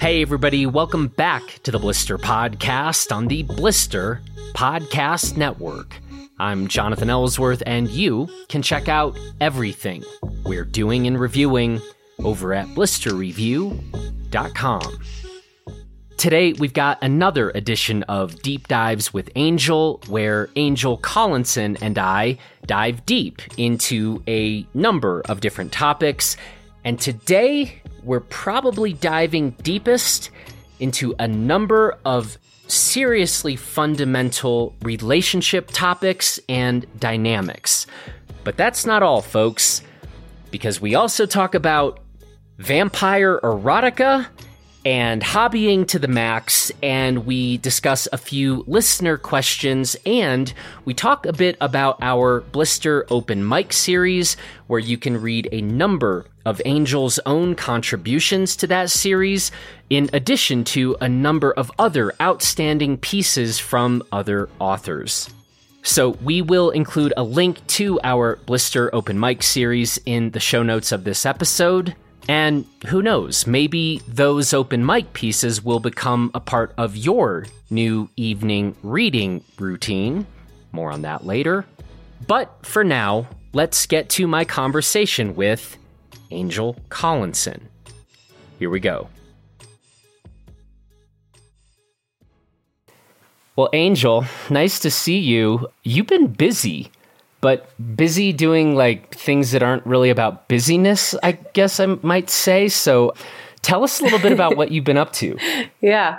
Hey, everybody, welcome back to the Blister Podcast on the Blister Podcast Network. I'm Jonathan Ellsworth, and you can check out everything we're doing and reviewing over at blisterreview.com. Today, we've got another edition of Deep Dives with Angel, where Angel Collinson and I dive deep into a number of different topics. And today, we're probably diving deepest into a number of seriously fundamental relationship topics and dynamics. But that's not all, folks, because we also talk about vampire erotica and hobbying to the max, and we discuss a few listener questions, and we talk a bit about our Blister Open Mic series, where you can read a number of Angel's own contributions to that series, in addition to a number of other outstanding pieces from other authors. So, we will include a link to our Blister Open Mic series in the show notes of this episode. And who knows, maybe those open mic pieces will become a part of your new evening reading routine. More on that later. But for now, let's get to my conversation with Angel Collinson. Here we go. Well, Angel, nice to see you. You've been busy but busy doing like things that aren't really about busyness, I guess I might say. So tell us a little bit about what you've been up to. Yeah,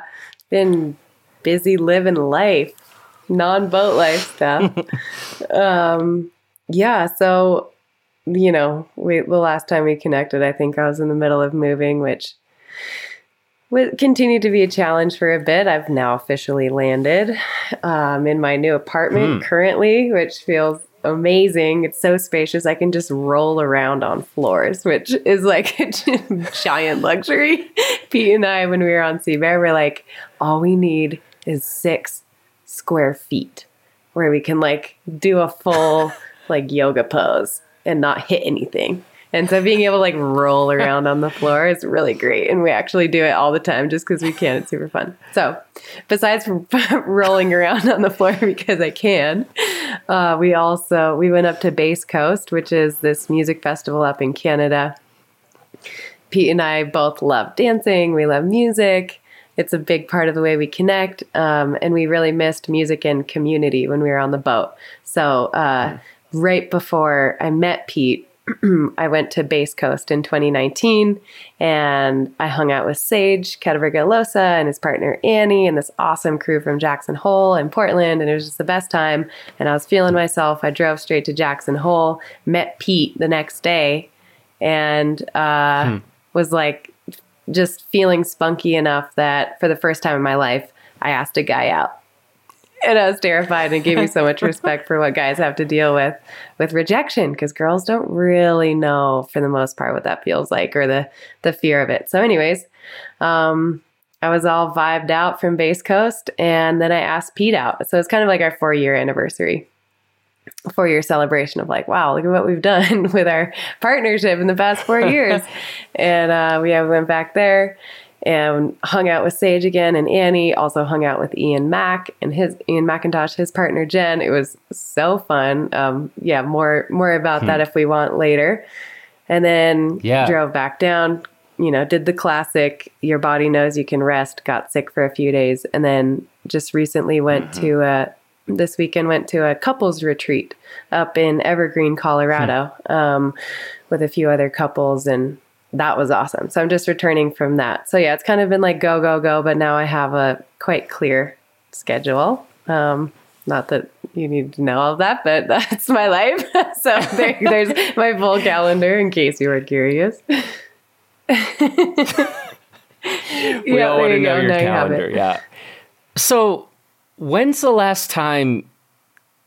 been busy living life, non boat life stuff. um, yeah, so, you know, we, the last time we connected, I think I was in the middle of moving, which would continue to be a challenge for a bit. I've now officially landed um, in my new apartment mm. currently, which feels amazing. It's so spacious. I can just roll around on floors, which is like a giant luxury. Pete and I, when we were on Sea Bear, we're like, all we need is six square feet where we can like do a full like yoga pose and not hit anything. And so being able to like roll around on the floor is really great. And we actually do it all the time just because we can. It's super fun. So besides rolling around on the floor because I can, uh, we also, we went up to Bass Coast, which is this music festival up in Canada. Pete and I both love dancing. We love music. It's a big part of the way we connect. Um, and we really missed music and community when we were on the boat. So, uh, right before I met Pete, I went to Bass Coast in 2019 and I hung out with Sage Cattabriga-Alosa and his partner Annie and this awesome crew from Jackson Hole in Portland. And it was just the best time. And I was feeling myself. I drove straight to Jackson Hole, met Pete the next day, and uh, hmm. was like just feeling spunky enough that for the first time in my life, I asked a guy out and I was terrified and gave me so much respect for what guys have to deal with with rejection because girls don't really know for the most part what that feels like or the the fear of it. So, anyways, um, I was all vibed out from Bass Coast, and then I asked Pete out. So it's kind of like our four year anniversary, four year celebration of like, wow, look at what we've done with our partnership in the past four years. and uh, we have went back there and hung out with Sage again and Annie. Also hung out with Ian Mack and his Ian McIntosh, his partner Jen. It was so fun. Um, yeah, more more about hmm. that if we want later. And then yeah. drove back down. You know, did the classic. Your body knows you can rest. Got sick for a few days, and then just recently went mm-hmm. to a. This weekend went to a couples retreat up in Evergreen, Colorado, hmm. um, with a few other couples and that was awesome. So I'm just returning from that. So yeah, it's kind of been like go, go, go, but now I have a quite clear schedule. Um, not that you need to know all of that, but that's my life. so there, there's my full calendar in case you were curious. we yeah, all want to know your calendar. Yeah. So when's the last time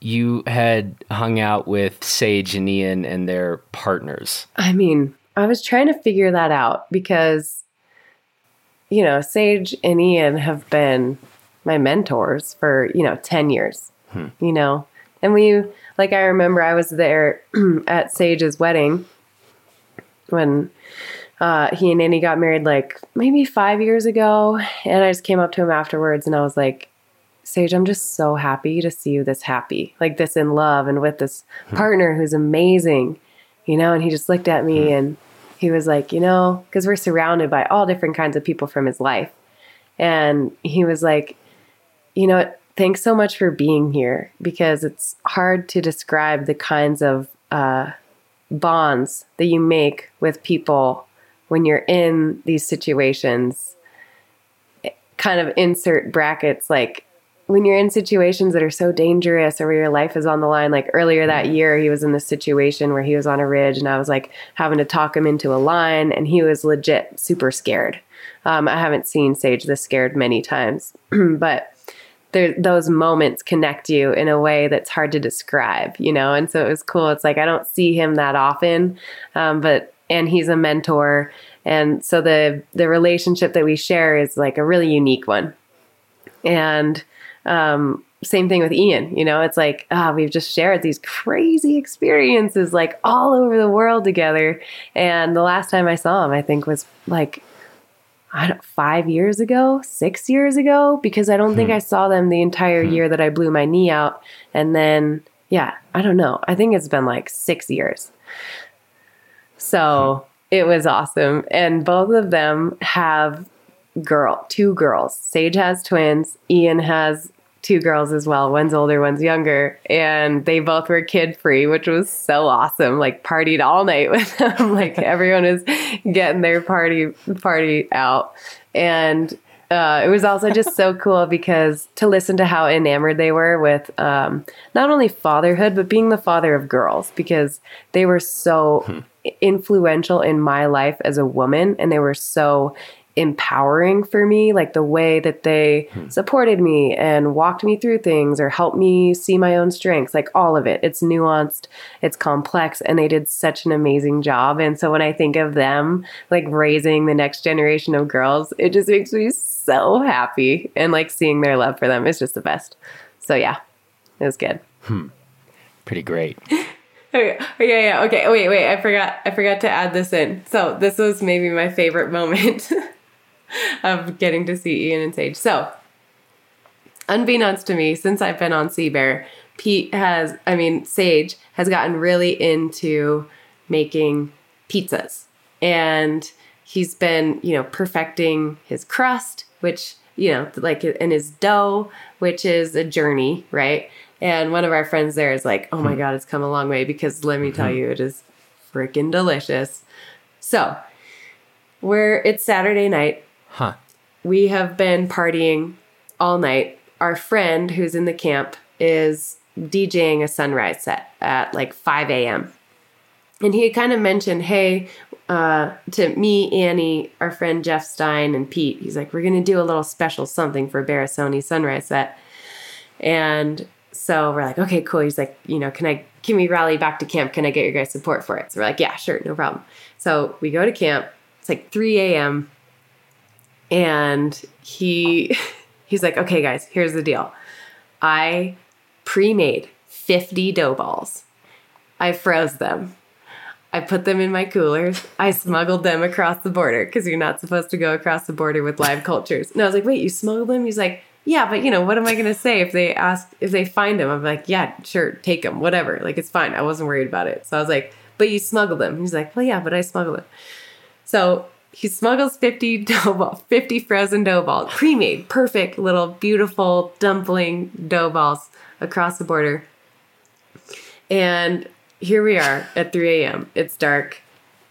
you had hung out with Sage and Ian and their partners? I mean, I was trying to figure that out because, you know, Sage and Ian have been my mentors for, you know, 10 years, hmm. you know, and we, like, I remember I was there at Sage's wedding when uh, he and Annie got married like maybe five years ago. And I just came up to him afterwards and I was like, Sage, I'm just so happy to see you this happy, like this in love and with this partner who's amazing, you know? And he just looked at me and he was like, you know, because we're surrounded by all different kinds of people from his life. And he was like, you know, thanks so much for being here because it's hard to describe the kinds of uh, bonds that you make with people when you're in these situations. Kind of insert brackets like when you're in situations that are so dangerous or where your life is on the line, like earlier that year, he was in this situation where he was on a ridge and I was like having to talk him into a line and he was legit super scared. Um, I haven't seen Sage this scared many times, but there, those moments connect you in a way that's hard to describe, you know? And so it was cool. It's like I don't see him that often, um, but, and he's a mentor. And so the, the relationship that we share is like a really unique one. And, um, same thing with Ian, you know, it's like, ah, we've just shared these crazy experiences like all over the world together. And the last time I saw him, I think was like, I don't, five years ago, six years ago, because I don't think I saw them the entire year that I blew my knee out. And then, yeah, I don't know. I think it's been like six years. So it was awesome. And both of them have girl, two girls. Sage has twins. Ian has two girls as well. One's older, one's younger. And they both were kid free, which was so awesome. Like partied all night with them. like everyone was getting their party party out. And uh, it was also just so cool because to listen to how enamored they were with um, not only fatherhood, but being the father of girls because they were so influential in my life as a woman and they were so empowering for me like the way that they hmm. supported me and walked me through things or helped me see my own strengths like all of it it's nuanced it's complex and they did such an amazing job and so when i think of them like raising the next generation of girls it just makes me so happy and like seeing their love for them is just the best so yeah it was good hmm. Pretty great. Okay. Oh, yeah, yeah. Okay. Wait, wait. I forgot. I forgot to add this in. So this was maybe my favorite moment of getting to see Ian and Sage. So, unbeknownst to me, since I've been on Sea Bear, Pete has, I mean, Sage has gotten really into making pizzas, and he's been, you know, perfecting his crust, which you know, like in his dough, which is a journey, right? And one of our friends there is like, oh my hmm. God, it's come a long way because let me tell hmm. you, it is freaking delicious. So, we're, it's Saturday night. Huh. We have been partying all night. Our friend who's in the camp is DJing a sunrise set at like 5 a.m. And he had kind of mentioned, hey, uh, to me, Annie, our friend Jeff Stein, and Pete, he's like, we're going to do a little special something for Barasoni sunrise set. And so we're like, okay, cool. He's like, you know, can I, can we rally back to camp? Can I get your guys' support for it? So we're like, yeah, sure, no problem. So we go to camp. It's like 3 a.m. And he, he's like, okay, guys, here's the deal. I pre-made 50 dough balls. I froze them. I put them in my coolers. I smuggled them across the border because you're not supposed to go across the border with live cultures. And I was like, wait, you smuggled them? He's like, yeah, but you know, what am I going to say if they ask, if they find them? I'm like, yeah, sure, take them, whatever. Like, it's fine. I wasn't worried about it. So I was like, but you smuggled them. He's like, well, yeah, but I smuggled them. So he smuggles 50 dough balls, 50 frozen dough balls, pre-made, perfect little beautiful dumpling dough balls across the border. And here we are at 3 a.m. It's dark.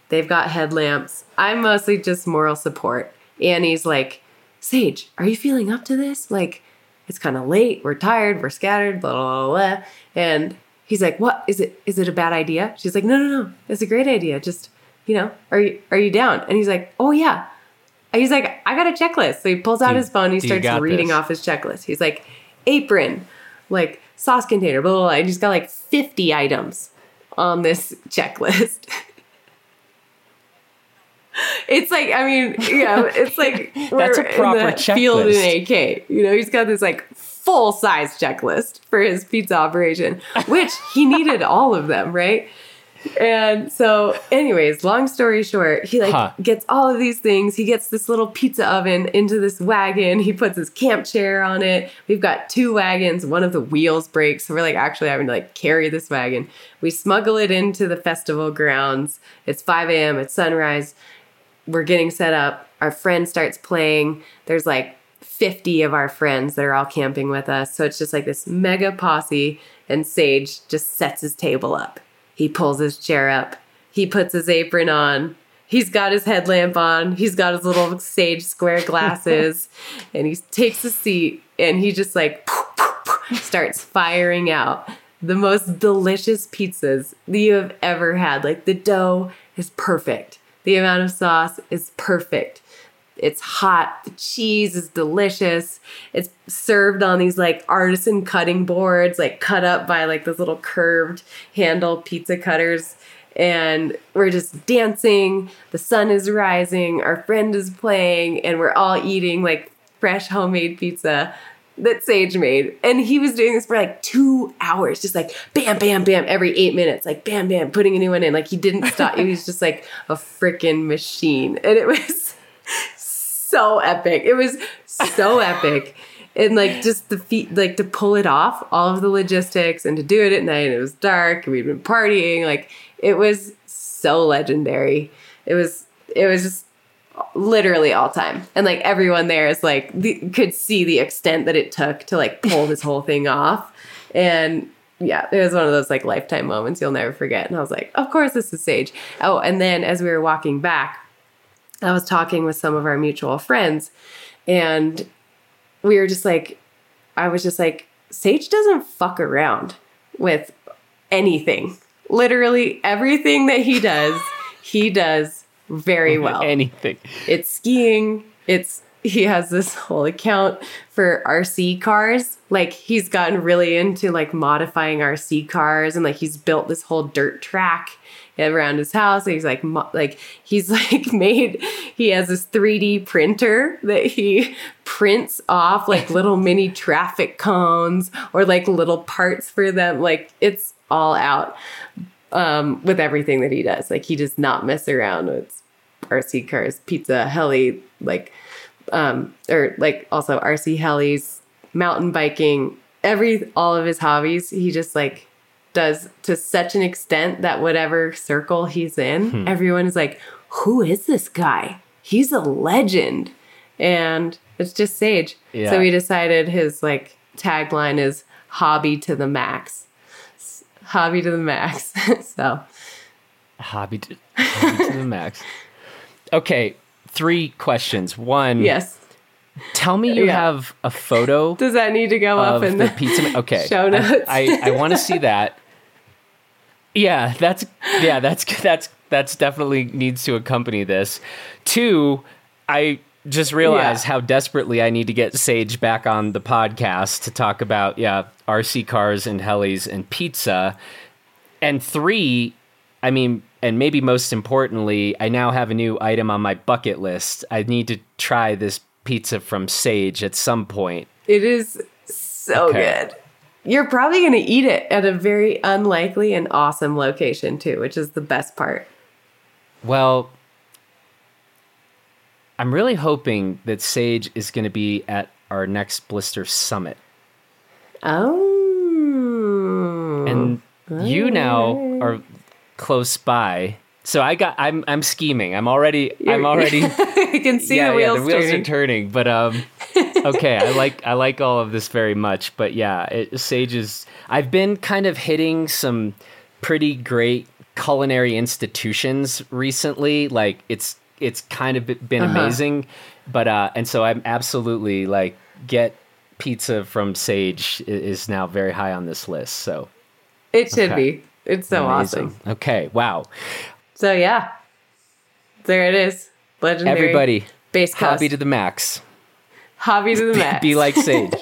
They've got headlamps. I'm mostly just moral support. Annie's like, Sage, are you feeling up to this? Like, it's kind of late. We're tired. We're scattered. Blah, blah, blah, blah. And he's like, what? Is it, is it a bad idea? She's like, no, no, no. It's a great idea. Just, you know, are you, are you down? And he's like, oh yeah. And he's like, I got a checklist. So he pulls out Dude, his phone. He starts reading this. off his checklist. He's like, apron, like sauce container, blah, blah, blah. And he's got like 50 items on this checklist. It's like, I mean, yeah, it's like That's a proper the field in checklist. AK. You know, he's got this like full size checklist for his pizza operation, which he needed all of them, right? And so, anyways, long story short, he like Huh. gets all of these things. He gets this little pizza oven into this wagon. He puts his camp chair on it. We've got two wagons. One of the wheels breaks, so we're like actually having to like carry this wagon. We smuggle it into the festival grounds. It's 5 a.m. It's sunrise. We're getting set up. Our friend starts playing. There's like 50 of our friends that are all camping with us. So it's just like this mega posse. And Sage just sets his table up. He pulls his chair up. He puts his apron on. He's got his headlamp on. He's got his little Sage square glasses. and he takes a seat and he just like poof, poof, poof, starts firing out the most delicious pizzas that you have ever had. Like the dough is perfect. The amount of sauce is perfect. It's hot. The cheese is delicious. It's served on these like artisan cutting boards, like cut up by like those little curved handle pizza cutters. And we're just dancing. The sun is rising. Our friend is playing, and we're all eating like fresh homemade pizza that Sage made. And he was doing this for like two hours, just like bam, bam, bam, every eight minutes, like bam, bam, putting a new one in. Like he didn't stop. he was just like a freaking machine. And it was so epic. It was so epic. And like just the feat, like to pull it off, all of the logistics and to do it at night. It was dark. We'd been partying. Like it was so legendary. It was, it was just literally all time and like everyone there is like the, could see the extent that it took to like pull this whole thing off and yeah it was one of those like lifetime moments you'll never forget and i was like of course this is sage oh and then as we were walking back i was talking with some of our mutual friends and we were just like i was just like sage doesn't fuck around with anything literally everything that he does he does very well Anything. it's skiing. It's he has this whole account for RC cars. Like he's gotten really into like modifying RC cars and like he's built this whole dirt track around his house. And he's like mo- like he's like made he has this 3D printer that he prints off like little mini traffic cones or like little parts for them. Like it's all out um, with everything that he does. Like he does not mess around with RC cars, pizza, heli, like, um, or like also RC helis, mountain biking, every all of his hobbies. He just like does to such an extent that whatever circle he's in, hmm. everyone is like, "Who is this guy? He's a legend," and it's just Sage. Yeah. So we decided his like tagline is "Hobby to the max." Hobby to the max. so Hobby to, hobby to the max. Okay, three questions. One, yes. tell me you Yeah. have a photo Does that need to go up in the the, pizza. Okay, show I- notes? I, I, want to see that. Yeah, that's yeah, that's that's that's definitely needs to accompany this. Two, I just realized Yeah. how desperately I need to get Sage back on the podcast to talk about yeah RC cars and helis and pizza. And three, I mean, and maybe most importantly, I now have a new item on my bucket list. I need to try this pizza from Sage at some point. It is so Okay. good. You're probably going to eat it at a very unlikely and awesome location too, which is the best part. Well, I'm really hoping that Sage is going to be at our next Blister Summit. Oh. And you now are close by. So I got I'm I'm scheming. I'm already I'm already I can see yeah, the wheels, yeah, the wheels turning. are turning. But um, okay, I like I like all of this very much. But yeah, it, Sage is. I've been kind of hitting some pretty great culinary institutions recently. Like it's it's kind of been Uh-huh. amazing. But uh, and so I'm absolutely like get pizza from Sage is now very high on this list. So It should Okay. be. It's so amazing. awesome. Okay, wow, So yeah, there it is. Legendary. everybody, Bass Coast. hobby to the max. Hobby to the max. Be like Sage.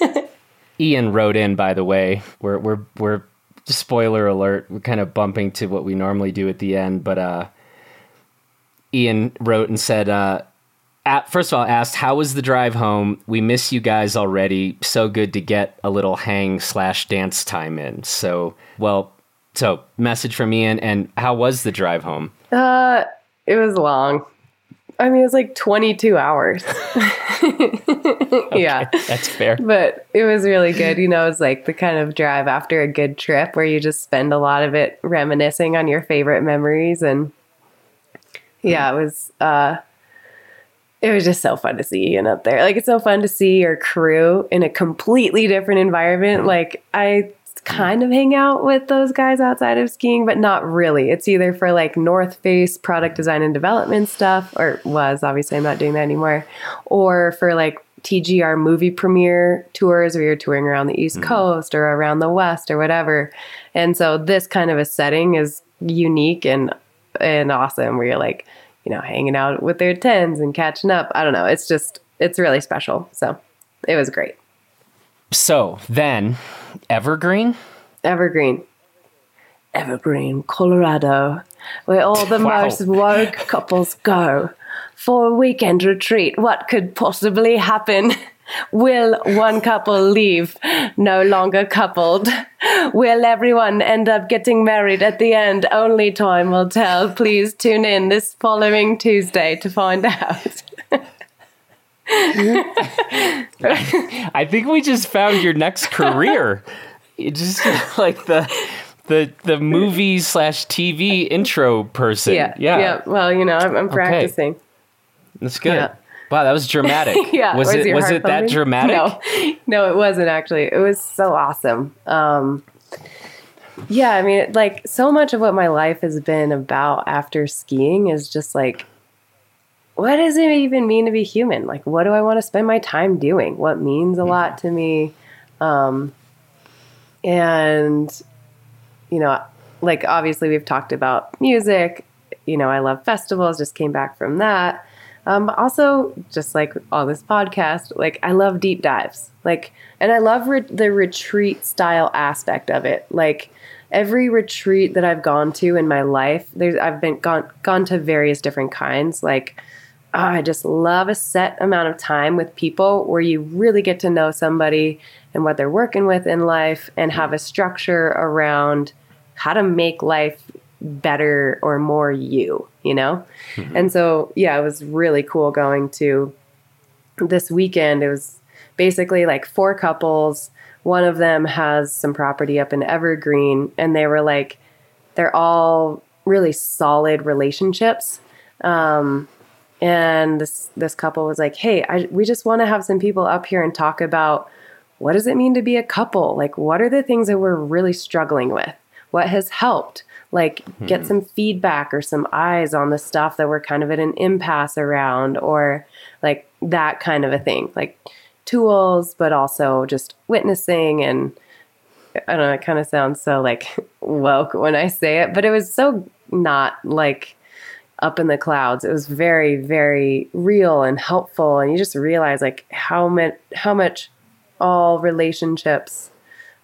Ian wrote in, by the way. We're we're we're spoiler alert. We're kind of bumping to what we normally do at the end, but uh, Ian wrote and said, uh, at, first of all, asked how was the drive home? We miss you guys already. So good to get a little hang slash dance time in. So well. So, message from Ian. And how was the drive home? Uh, it was long. I mean, it was like 22 hours. yeah. That's fair. But it was really good. You know, it's like the kind of drive after a good trip where you just spend a lot of it reminiscing on your favorite memories. And yeah, it was, uh, it was just so fun to see Ian up there. Like, it's so fun to see your crew in a completely different environment. Like, I kind of hang out with those guys outside of skiing, but not really. It's either for like North Face product design and development stuff, or was obviously I'm not doing that anymore, or for like TGR movie premiere tours where you're touring around the East mm-hmm. Coast or around the West or whatever. And so this kind of a setting is unique and and awesome where you're like, you know, hanging out with their tens and catching up. I don't know. It's just it's really special. So it was great. So then, Evergreen? Evergreen. Evergreen, Colorado, where all the Wow. most woke couples go for a weekend retreat. What could possibly happen? Will one couple leave no longer coupled? Will everyone end up getting married at the end? Only time will tell. Please tune in this following Tuesday to find out. I think we just found your next career. You just like the the the movie slash TV intro person. Yeah. yeah, Yeah. Well, you know, I'm, I'm practicing. That's good. Yeah. Wow, that was dramatic. yeah. was it was it that dramatic? No, no, it wasn't actually. It was so awesome. Um, yeah, I mean, like so much of what my life has been about after skiing is just like, what does it even mean to be human? Like, what do I want to spend my time doing? What means a lot to me? Um, and you know, like obviously we've talked about music. You know, I love festivals. Just came back from that. Um, but also, just like on this podcast, like I love deep dives. Like, and I love re- the retreat style aspect of it. Like every retreat that I've gone to in my life, there's I've been gone gone to various different kinds. Like, ah, I just love a set amount of time with people where you really get to know somebody and what they're working with in life, and have a structure around how to make life better or more you, you know? And so, yeah, it was really cool going to this weekend. It was basically like four couples. One of them has some property up in Evergreen, and they were like, they're all really solid relationships. Um, and this this couple was like, "Hey, I, we just want to have some people up here and talk about what does it mean to be a couple? Like, what are the things that we're really struggling with? What has helped? Like, get hmm. some feedback or some eyes on the stuff that we're kind of at an impasse around, or like that kind of a thing. Like tools, but also just witnessing and I don't know, it kind of sounds so like woke when I say it, but it was so not like up in the clouds. It was very, very real and helpful. And you just realize like how much, how much all relationships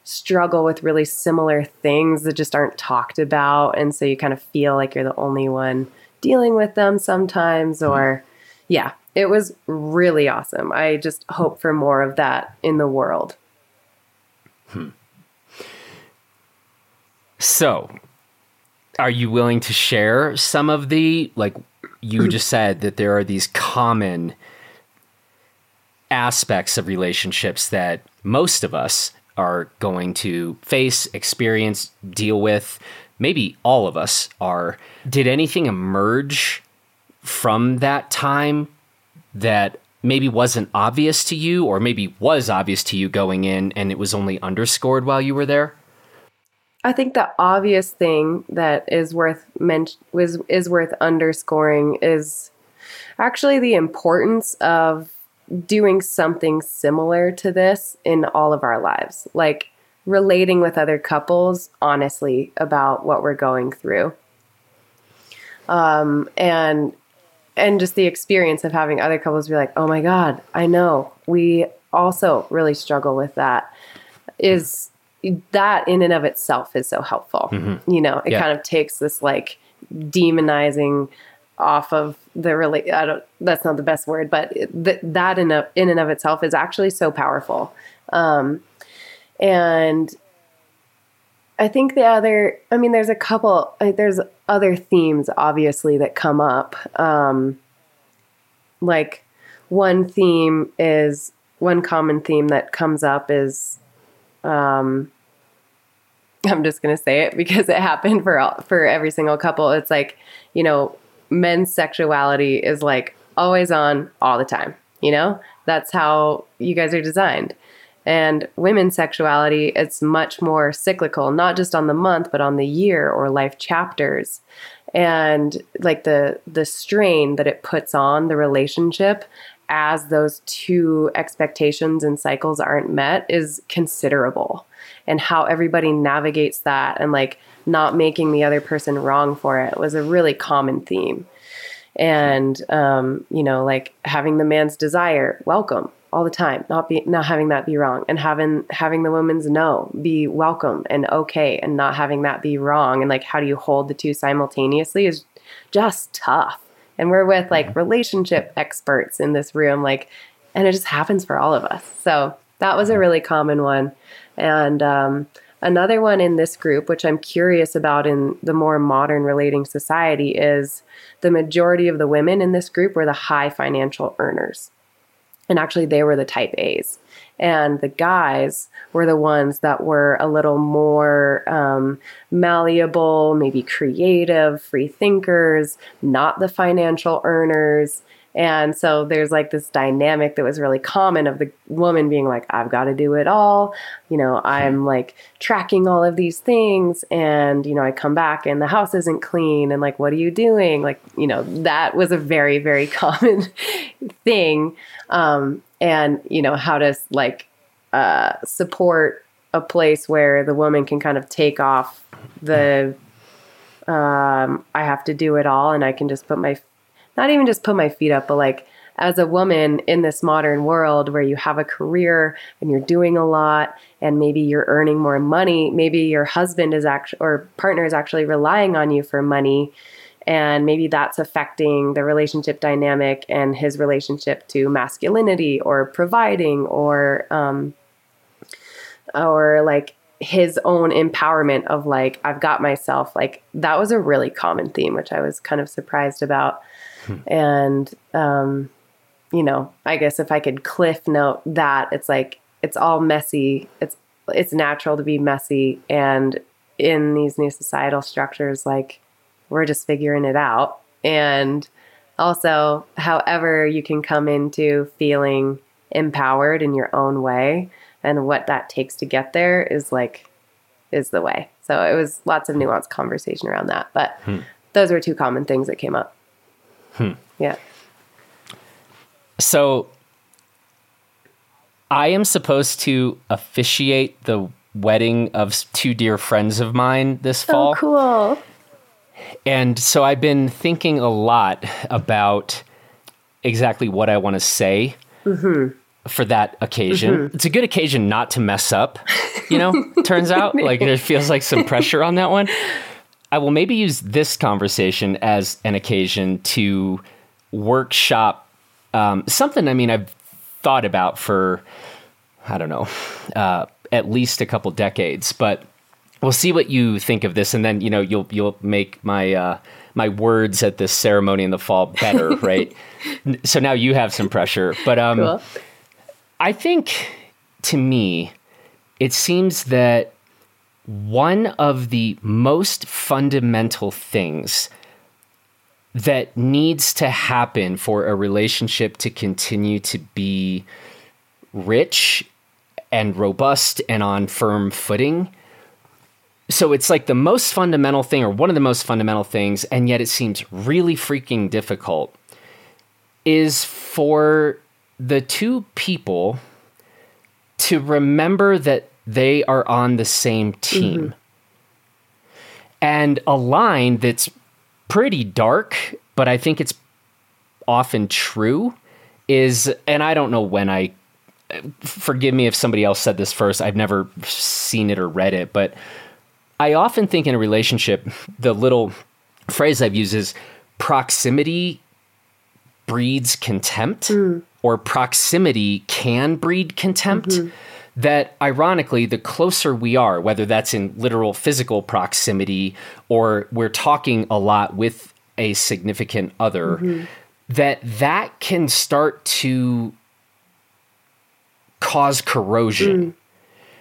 struggle with really similar things that just aren't talked about. And so you kind of feel like you're the only one dealing with them sometimes, mm-hmm. or yeah, it was really awesome. I just hope for more of that in the world. Hmm. So, are you willing to share some of the like you just said that there are these common aspects of relationships that most of us are going to face, experience, deal with. Maybe all of us are. Did anything emerge from that time that maybe wasn't obvious to you or maybe was obvious to you going in and it was only underscored while you were there? I think the obvious thing that is worth men- was is worth underscoring is actually the importance of doing something similar to this in all of our lives. Like relating with other couples honestly about what we're going through. Um and and just the experience of having other couples be like, "Oh my god, I know. We also really struggle with that." Is that in and of itself is so helpful. You know, it Yeah. kind of takes this like demonizing off of the really I don't that's not the best word, but th- that in of, in and of itself is actually so powerful. Um, and I think the other, I mean, there's a couple, like, there's other themes obviously that come up. Um, like one theme is one common theme that comes up is, um, I'm just gonna say it because it happened for all, for every single couple. It's like, you know, men's sexuality is like always on all the time. You know, that's how you guys are designed. And women's sexuality, it's much more cyclical, not just on the month, but on the year or life chapters. And like the the strain that it puts on the relationship as those two expectations and cycles aren't met is considerable. And how everybody navigates that and like not making the other person wrong for it was a really common theme. And um, you know, like having the man's desire welcome all the time, not be not having that be wrong, and having having the woman's no be welcome and okay, and not having that be wrong. And like, how do you hold the two simultaneously is just tough. And we're with like relationship experts in this room, like, and it just happens for all of us. So that was a really common one. And um, another one in this group, which I'm curious about in the more modern relating society, is the majority of the women in this group were the high financial earners. And actually, they were the type A's. And the guys were the ones that were a little more um, malleable, maybe creative, free thinkers, not the financial earners. And so there's like this dynamic that was really common of the woman being like, I've got to do it all. You know, I'm like tracking all of these things. And, you know, I come back and the house isn't clean. And like, what are you doing? Like, you know, that was a very, very common thing. Um, and, you know, how to like uh, support a place where the woman can kind of take off the, um, I have to do it all and I can just put my not even just put my feet up, but like as a woman in this modern world where you have a career and you're doing a lot and maybe you're earning more money, maybe your husband is actually or partner is actually relying on you for money and maybe that's affecting the relationship dynamic and his relationship to masculinity or providing or um or like his own empowerment of like I've got myself like that was a really common theme which I was kind of surprised about and, um, you know, I guess if I could cliff note that, it's like, it's all messy. It's, it's natural to be messy. And in these new societal structures, like, we're just figuring it out. And also, however, you can come into feeling empowered in your own way and what that takes to get there is like, is the way. So it was lots of nuanced conversation around that. But hmm. those were two common things that came up. Hmm. Yeah. So I am supposed to officiate the wedding of two dear friends of mine this fall. oh, fall. cool. And so I've been thinking a lot about exactly what I want to say mm-hmm. for that occasion. Mm-hmm. It's a good occasion not to mess up, you know, turns out. Like there feels like some pressure on that one. I will maybe use this conversation as an occasion to workshop um, something. I mean, I've thought about for I don't know, uh, at least a couple decades, but we'll see what you think of this, and then you know you'll you'll make my uh, my words at this ceremony in the fall better, right? so now you have some pressure, but um, cool. I think to me, it seems that one of the most fundamental things that needs to happen for a relationship to continue to be rich and robust and on firm footing. So it's like the most fundamental thing, or one of the most fundamental things, and yet it seems really freaking difficult, is for the two people to remember that they are on the same team. Mm-hmm. And a line that's pretty dark, but I think it's often true is, and I don't know when I, forgive me if somebody else said this first, I've never seen it or read it, but I often think in a relationship, the little phrase I've used is proximity breeds contempt, mm. or proximity can breed contempt. Mm-hmm that ironically, the closer we are, whether that's in literal physical proximity or we're talking a lot with a significant other, mm-hmm. that that can start to cause corrosion,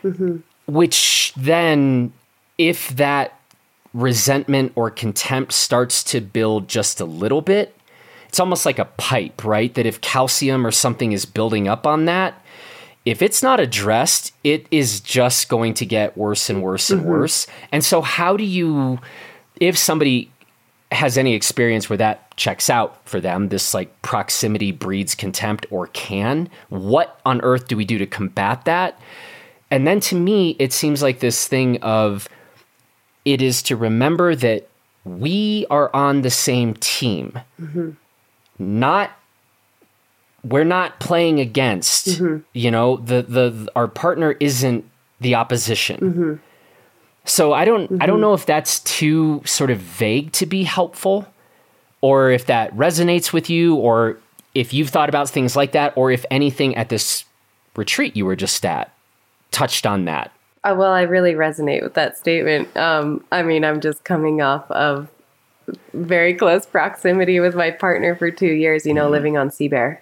mm. mm-hmm. which then, if that resentment or contempt starts to build just a little bit, it's almost like a pipe, right? That if calcium or something is building up on that, if it's not addressed, it is just going to get worse and worse and mm-hmm. worse. And so, how do you, if somebody has any experience where that checks out for them, this like proximity breeds contempt or can, what on earth do we do to combat that? And then to me, it seems like this thing of it is to remember that we are on the same team. Mm-hmm not we're not playing against mm-hmm. you know the, the our partner isn't the opposition mm-hmm. so i don't i don't know if that's too sort of vague to be helpful or if that resonates with you or if you've thought about things like that or if anything at this retreat you were just at touched on that uh, well i really resonate with that statement um, i mean i'm just coming off of very close proximity with my partner for two years, you know, mm-hmm. living on Sea Bear.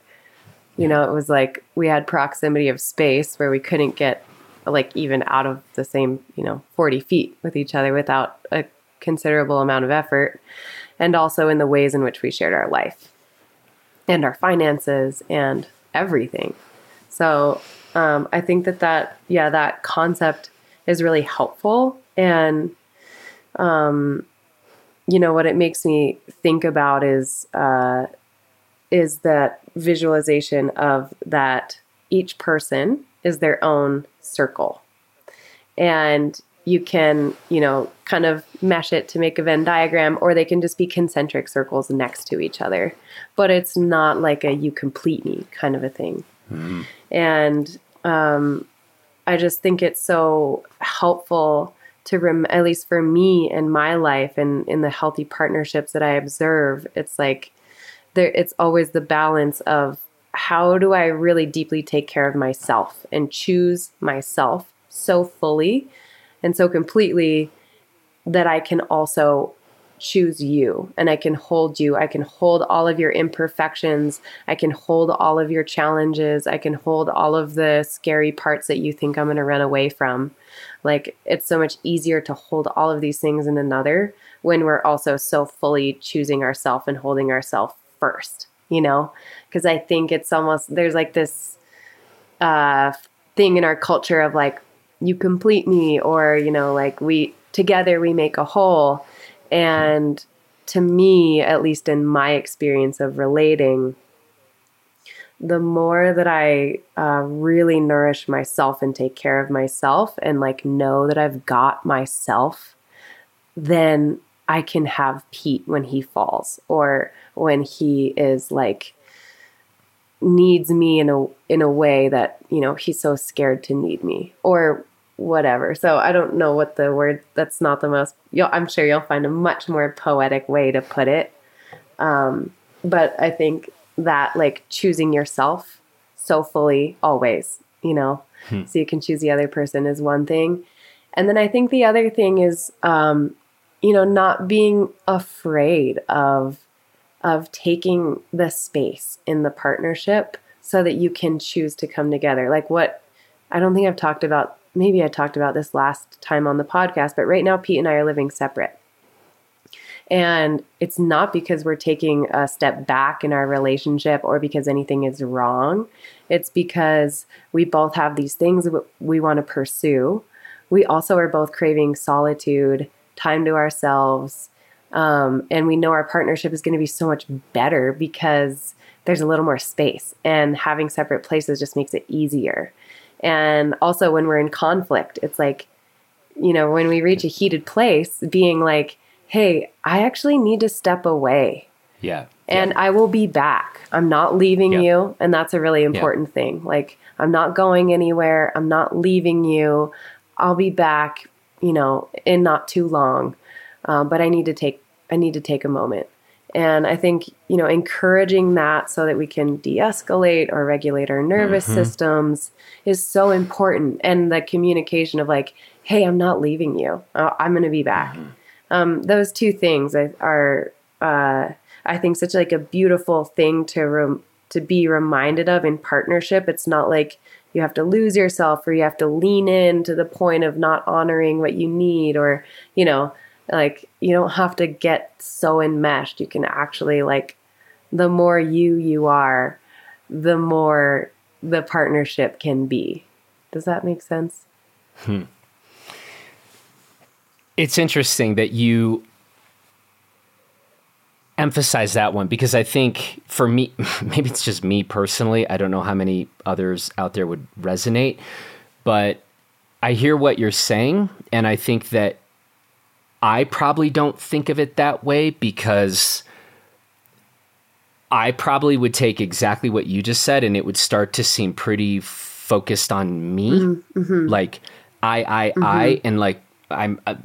You know, it was like we had proximity of space where we couldn't get like even out of the same, you know, 40 feet with each other without a considerable amount of effort. And also in the ways in which we shared our life and our finances and everything. So um, I think that that, yeah, that concept is really helpful. And um, you know what it makes me think about is uh, is that visualization of that each person is their own circle and you can you know kind of mesh it to make a venn diagram or they can just be concentric circles next to each other but it's not like a you complete me kind of a thing mm-hmm. And um, i just think it's so helpful to rem- at least for me in my life and in the healthy partnerships that I observe, it's like there it's always the balance of how do I really deeply take care of myself and choose myself so fully and so completely that I can also choose you and I can hold you. I can hold all of your imperfections. I can hold all of your challenges. I can hold all of the scary parts that you think I'm going to run away from. Like it's so much easier to hold all of these things in another when we're also so fully choosing ourselves and holding ourselves first, you know? Because I think it's almost, there's like this uh, thing in our culture of like, you complete me, or, you know, like we together we make a whole. And to me, at least in my experience of relating, the more that I uh, really nourish myself and take care of myself and like know that I've got myself, then I can have Pete when he falls or when he is like needs me in a in a way that you know he's so scared to need me. Or whatever. So I don't know what the word that's not the most you'll, I'm sure you'll find a much more poetic way to put it. Um, but I think that like choosing yourself so fully always, you know, hmm. so you can choose the other person is one thing. And then I think the other thing is, um, you know, not being afraid of of taking the space in the partnership so that you can choose to come together. Like what I don't think I've talked about maybe I talked about this last time on the podcast, but right now Pete and I are living separate. And it's not because we're taking a step back in our relationship or because anything is wrong. It's because we both have these things we want to pursue. We also are both craving solitude, time to ourselves. Um, and we know our partnership is going to be so much better because there's a little more space, and having separate places just makes it easier. And also, when we're in conflict, it's like, you know, when we reach a heated place, being like, hey, I actually need to step away. Yeah. And yeah. I will be back. I'm not leaving yeah. you. And that's a really important yeah. thing. Like, I'm not going anywhere. I'm not leaving you. I'll be back, you know, in not too long. Um, but I need to take, I need to take a moment. And I think, you know, encouraging that so that we can de escalate or regulate our nervous Mm-hmm. systems is so important. And the communication of, like, hey, I'm not leaving you, Uh, I'm going to be back. Mm-hmm. Um, those two things are, are uh, I think, such like a beautiful thing to rem- to be reminded of in partnership. It's not like you have to lose yourself or you have to lean in to the point of not honoring what you need or you know like you don't have to get so enmeshed you can actually like the more you you are the more the partnership can be does that make sense hmm. It's interesting that you emphasize that one because I think for me, maybe it's just me personally. I don't know how many others out there would resonate, but I hear what you're saying. And I think that I probably don't think of it that way because I probably would take exactly what you just said and it would start to seem pretty focused on me. Mm-hmm. Mm-hmm. Like, I, I, mm-hmm. I, and like, I'm, uh,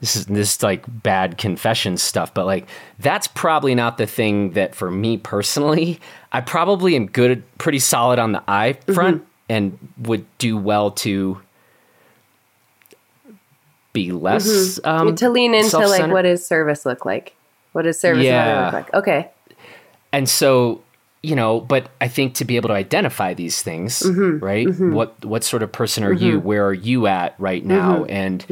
this is this like bad confession stuff, but like that's probably not the thing that for me personally, I probably am good, pretty solid on the I front, and would do well to be less mm-hmm. um, to lean into like what does service look like? What does service Yeah. look like? Okay. And so you know but i think to be able to identify these things mm-hmm. right? Mm-hmm. What what sort of person are you? Where are you at right now? And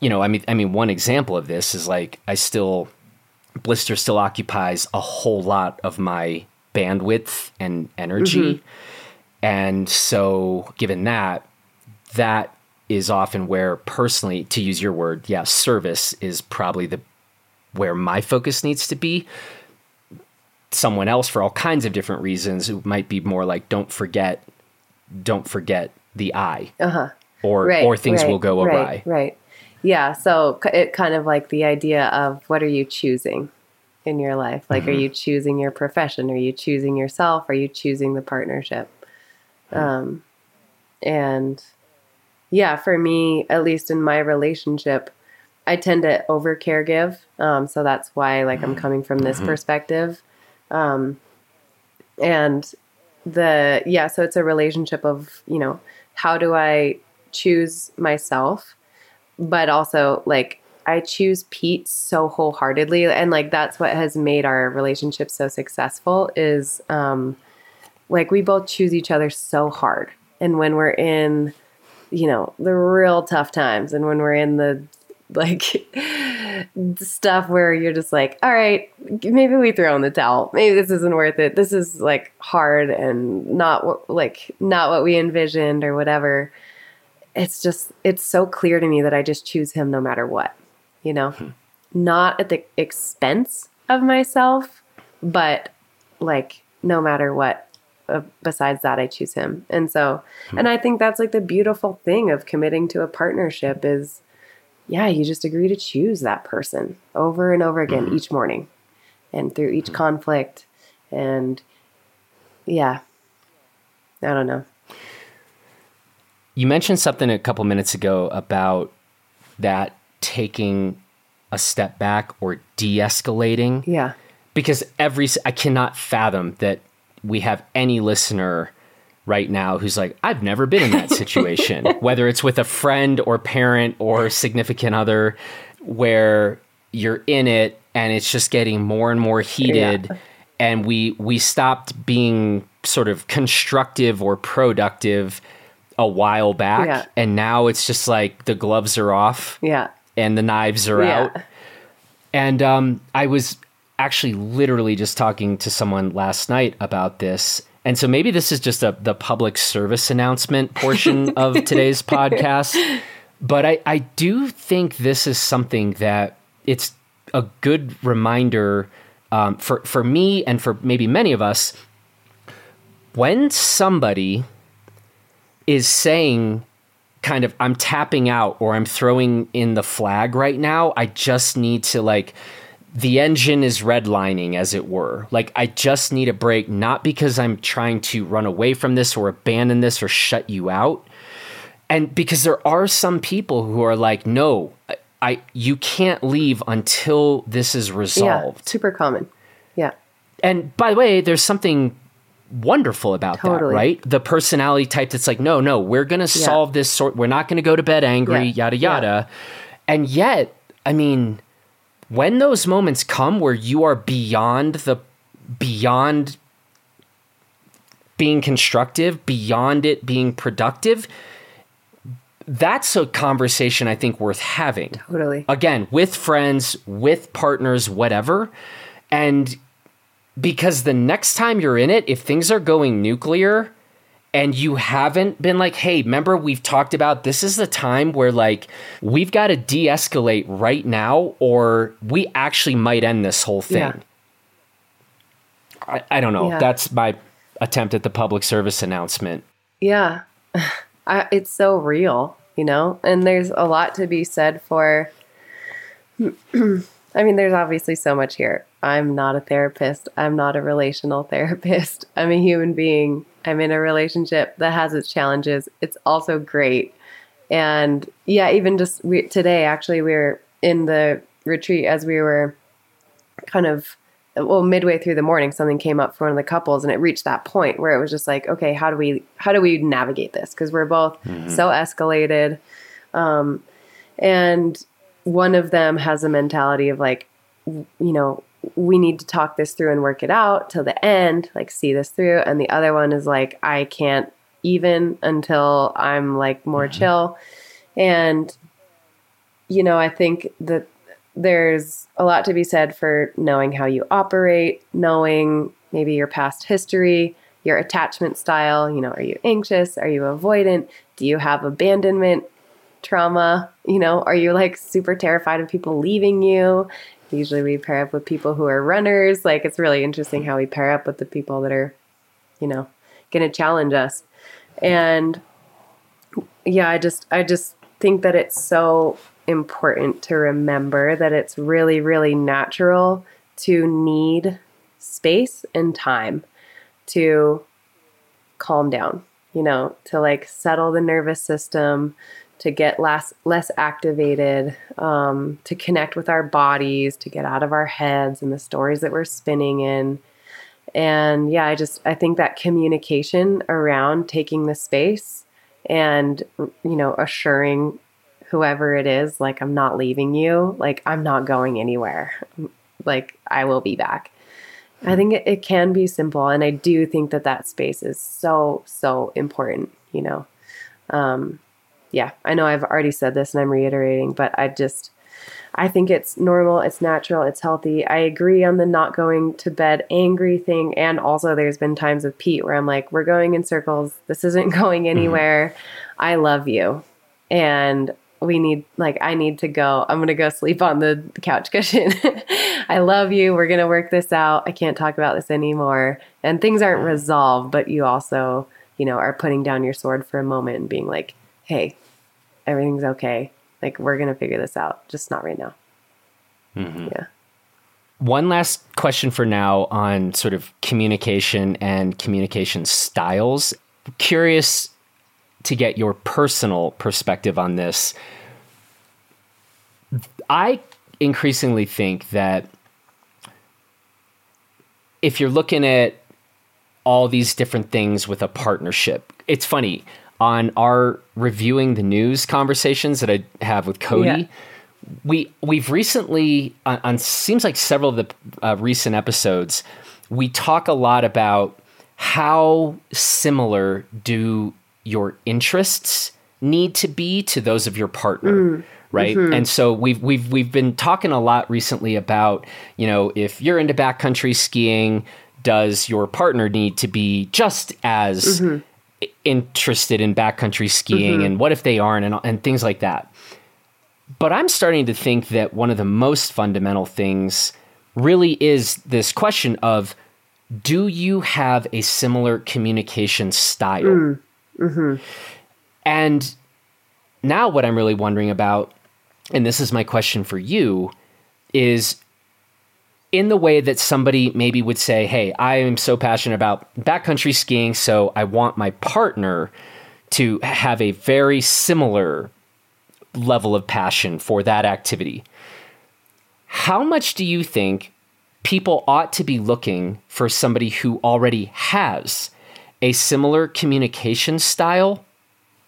you know i mean i mean one example of this is like i still blister still occupies a whole lot of my bandwidth and energy. And so given that that is often where personally to use your word yeah service is probably the where my focus needs to be. Someone else for all kinds of different reasons it might be more like don't forget don't forget the i. Uh-huh. Or right or things right, will go awry. right, right. Yeah so it kind of like the idea of what are you choosing in your life? Like Mm-hmm. are you choosing your profession? Are you choosing yourself? Are you choosing the partnership? Um and yeah for me at least in my relationship i tend to over care give um so that's why like i'm coming from this perspective. Um and the yeah so it's a relationship of you know how do i choose myself? But also like i choose pete so wholeheartedly and like that's what has made our relationship so successful is um like we both choose each other so hard. And when we're in you know the real tough times. And when we're in the like stuff where you're just like all right maybe we throw in the towel. Maybe this isn't worth it. This is like hard and not like not what we envisioned or whatever. It's just it's so clear to me that i just choose him no matter what you know? Hmm. Not at the expense of myself but like no matter what uh, besides that i choose him. And so hmm. and i think that's like the beautiful thing of committing to a partnership is yeah you just agree to choose that person over and over again hmm. each morning and through each hmm. conflict. And yeah i don't know. You mentioned something a couple minutes ago about that taking a step back or de-escalating. Yeah. Because every I cannot fathom that we have any listener right now who's like I've never been in that situation whether it's with a friend or parent or significant other where you're in it and it's just getting more and more heated Yeah. and we we stopped being sort of constructive or productive a while back Yeah. and now it's just like the gloves are off yeah and the knives are Yeah. out. And um, I was actually literally just talking to someone last night about this. And so maybe this is just a the public service announcement portion of today's podcast. But I, I do think this is something that it's a good reminder um, for, for me and for maybe many of us when somebody is saying kind of I'm tapping out or I'm throwing in the flag right now. I just need to like the engine is redlining as it were. Like I just need a break not because I'm trying to run away from this or abandon this or shut you out. And because there are some people who are like no, I you can't leave until this is Yeah. resolved. Super common. Yeah. And by the way, there's something wonderful about Totally. that, right? The personality type that's like, no, no, we're going to solve this sort. We're not going to go to bed angry, Yeah. yada Yeah. yada. And yet, I mean, when those moments come where you are beyond the beyond being constructive, beyond it being productive, that's a conversation I think worth having Totally. again with friends with partners whatever and because the next time you're in it if things are going nuclear and you haven't been like hey remember we've talked about this is the time where like we've got to de-escalate right now or we actually might end this whole thing Yeah. I, I don't know Yeah. that's my attempt at the public service announcement Yeah. I, it's so real, you know? And there's a lot to be said for. I mean, there's obviously so much here. I'm not a therapist. I'm not a relational therapist. I'm a human being. I'm in a relationship that has its challenges. It's also great. And yeah, even just we, today, actually, we were in the retreat as we were kind of well midway through the morning something came up for one of the couples and it reached that point where it was just like okay how do we how do we navigate this because we're both so escalated um, and one of them has a mentality of like you know we need to talk this through and work it out till the end like see this through and the other one is like i can't even until i'm like more mm-hmm. chill and you know i think that there's a lot to be said for knowing how you operate, knowing maybe your past history, your attachment style. You know, are you anxious? Are you avoidant? Do you have abandonment trauma? You know, are you like super terrified of people leaving you? Usually we pair up with people who are runners. Like it's really interesting how we pair up with the people that are, you know, going to challenge us. And yeah, I just I just think that it's so important to remember that it's really really natural to need space and time to calm down, you know, to like settle the nervous system, to get less less activated, um, to connect with our bodies, to get out of our heads and the stories that we're spinning in. And yeah, I just I think that communication around taking the space and you know assuring whoever it is like I'm not leaving you, like I'm not going anywhere. Like I will be back. I think it, it can be simple and I do think that that space is so so important, you know. Um yeah, I know I've already said this and I'm reiterating, but I just I think it's normal, it's natural, it's healthy. I agree on the not going to bed angry thing. And also, there's been times with Pete where I'm like, we're going in circles. This isn't going mm-hmm. anywhere. I love you. And we need, like, I need to go. I'm going to go sleep on the couch cushion. I love you. We're going to work this out. I can't talk about this anymore. And things aren't resolved, but you also, you know, are putting down your sword for a moment and being like, hey, everything's okay. Like, we're going to figure this out, just not right now. Mm-hmm. Yeah. One last question for now on sort of communication and communication styles. Curious to get your personal perspective on this. I increasingly think that if you're looking at all these different things with a partnership, it's funny on our reviewing the news conversations that I have with Cody Yeah. we we've recently on, on seems like several of the uh, recent episodes we talk a lot about how similar do your interests need to be to those of your partner mm. right? Mm-hmm. And so we've we've we've been talking a lot recently about you know if you're into backcountry skiing does your partner need to be just as mm-hmm. Interested in backcountry skiing mm-hmm. and what if they aren't and, and things like that. But I'm starting to think that one of the most fundamental things really is this question of do you have a similar communication style? Mm. Mm-hmm. And now, what I'm really wondering about, and this is my question for you, is in the way that somebody maybe would say, Hey, I am so passionate about backcountry skiing, so I want my partner to have a very similar level of passion for that activity. How much do you think people ought to be looking for somebody who already has a similar communication style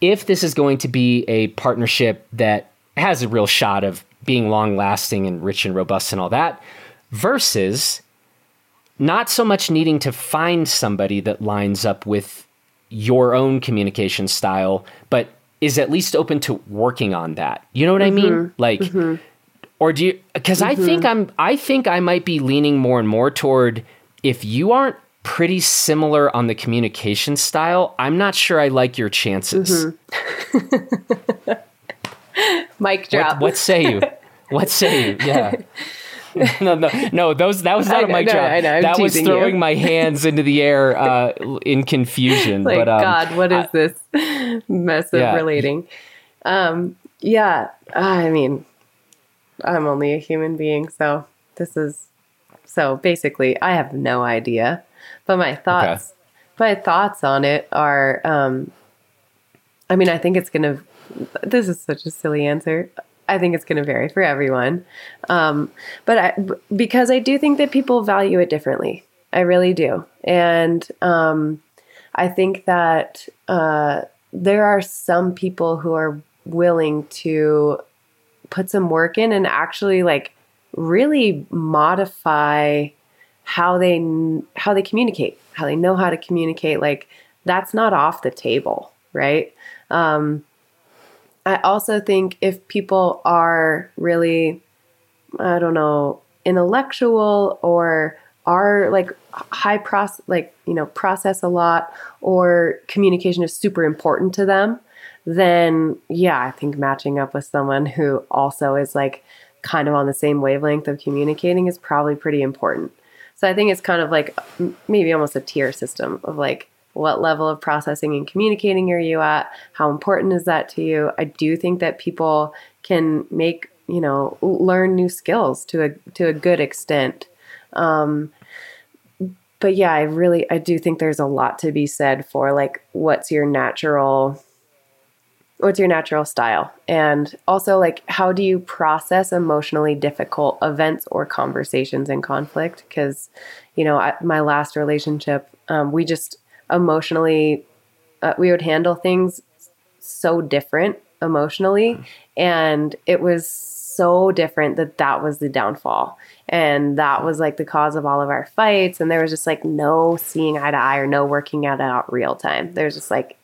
if this is going to be a partnership that has a real shot of being long lasting and rich and robust and all that versus not so much needing to find somebody that lines up with your own communication style, but is at least open to working on that. You know what mm-hmm. I mean? Mm-hmm. Like, mm-hmm. or do you? Because mm-hmm. I think I'm. I think I might be leaning more and more toward if you aren't pretty similar on the communication style, I'm not sure I like your chances. Mm-hmm. Mic drop. What, what say you? What say you? Yeah. no, no, no. Those that was not a mic drop. No, that was throwing you. my hands into the air uh, in confusion. like but, um, God, what is I, this mess of yeah. relating? Um, yeah, I mean, I'm only a human being, so this is so basically, I have no idea. But my thoughts, okay. my thoughts on it are, um, I mean, I think it's gonna. This is such a silly answer. I think it's going to vary for everyone. Um, but I, because I do think that people value it differently. I really do. And um, I think that uh, there are some people who are willing to put some work in and actually like really modify how they how they communicate, how they know how to communicate. Like that's not off the table, right? Um, I also think if people are really, I don't know, intellectual or are like high process, like, you know, process a lot or communication is super important to them, then yeah, I think matching up with someone who also is like kind of on the same wavelength of communicating is probably pretty important. So I think it's kind of like maybe almost a tier system of like, what level of processing and communicating are you at? How important is that to you? I do think that people can make, you know, learn new skills to a to a good extent. Um, but yeah, I really I do think there's a lot to be said for like what's your natural what's your natural style and also like how do you process emotionally difficult events or conversations in conflict because you know I, my last relationship um, we just emotionally uh, we would handle things so different emotionally. And it was so different that that was the downfall. And that was like the cause of all of our fights. And there was just like no seeing eye to eye or no working out out real time. There's just like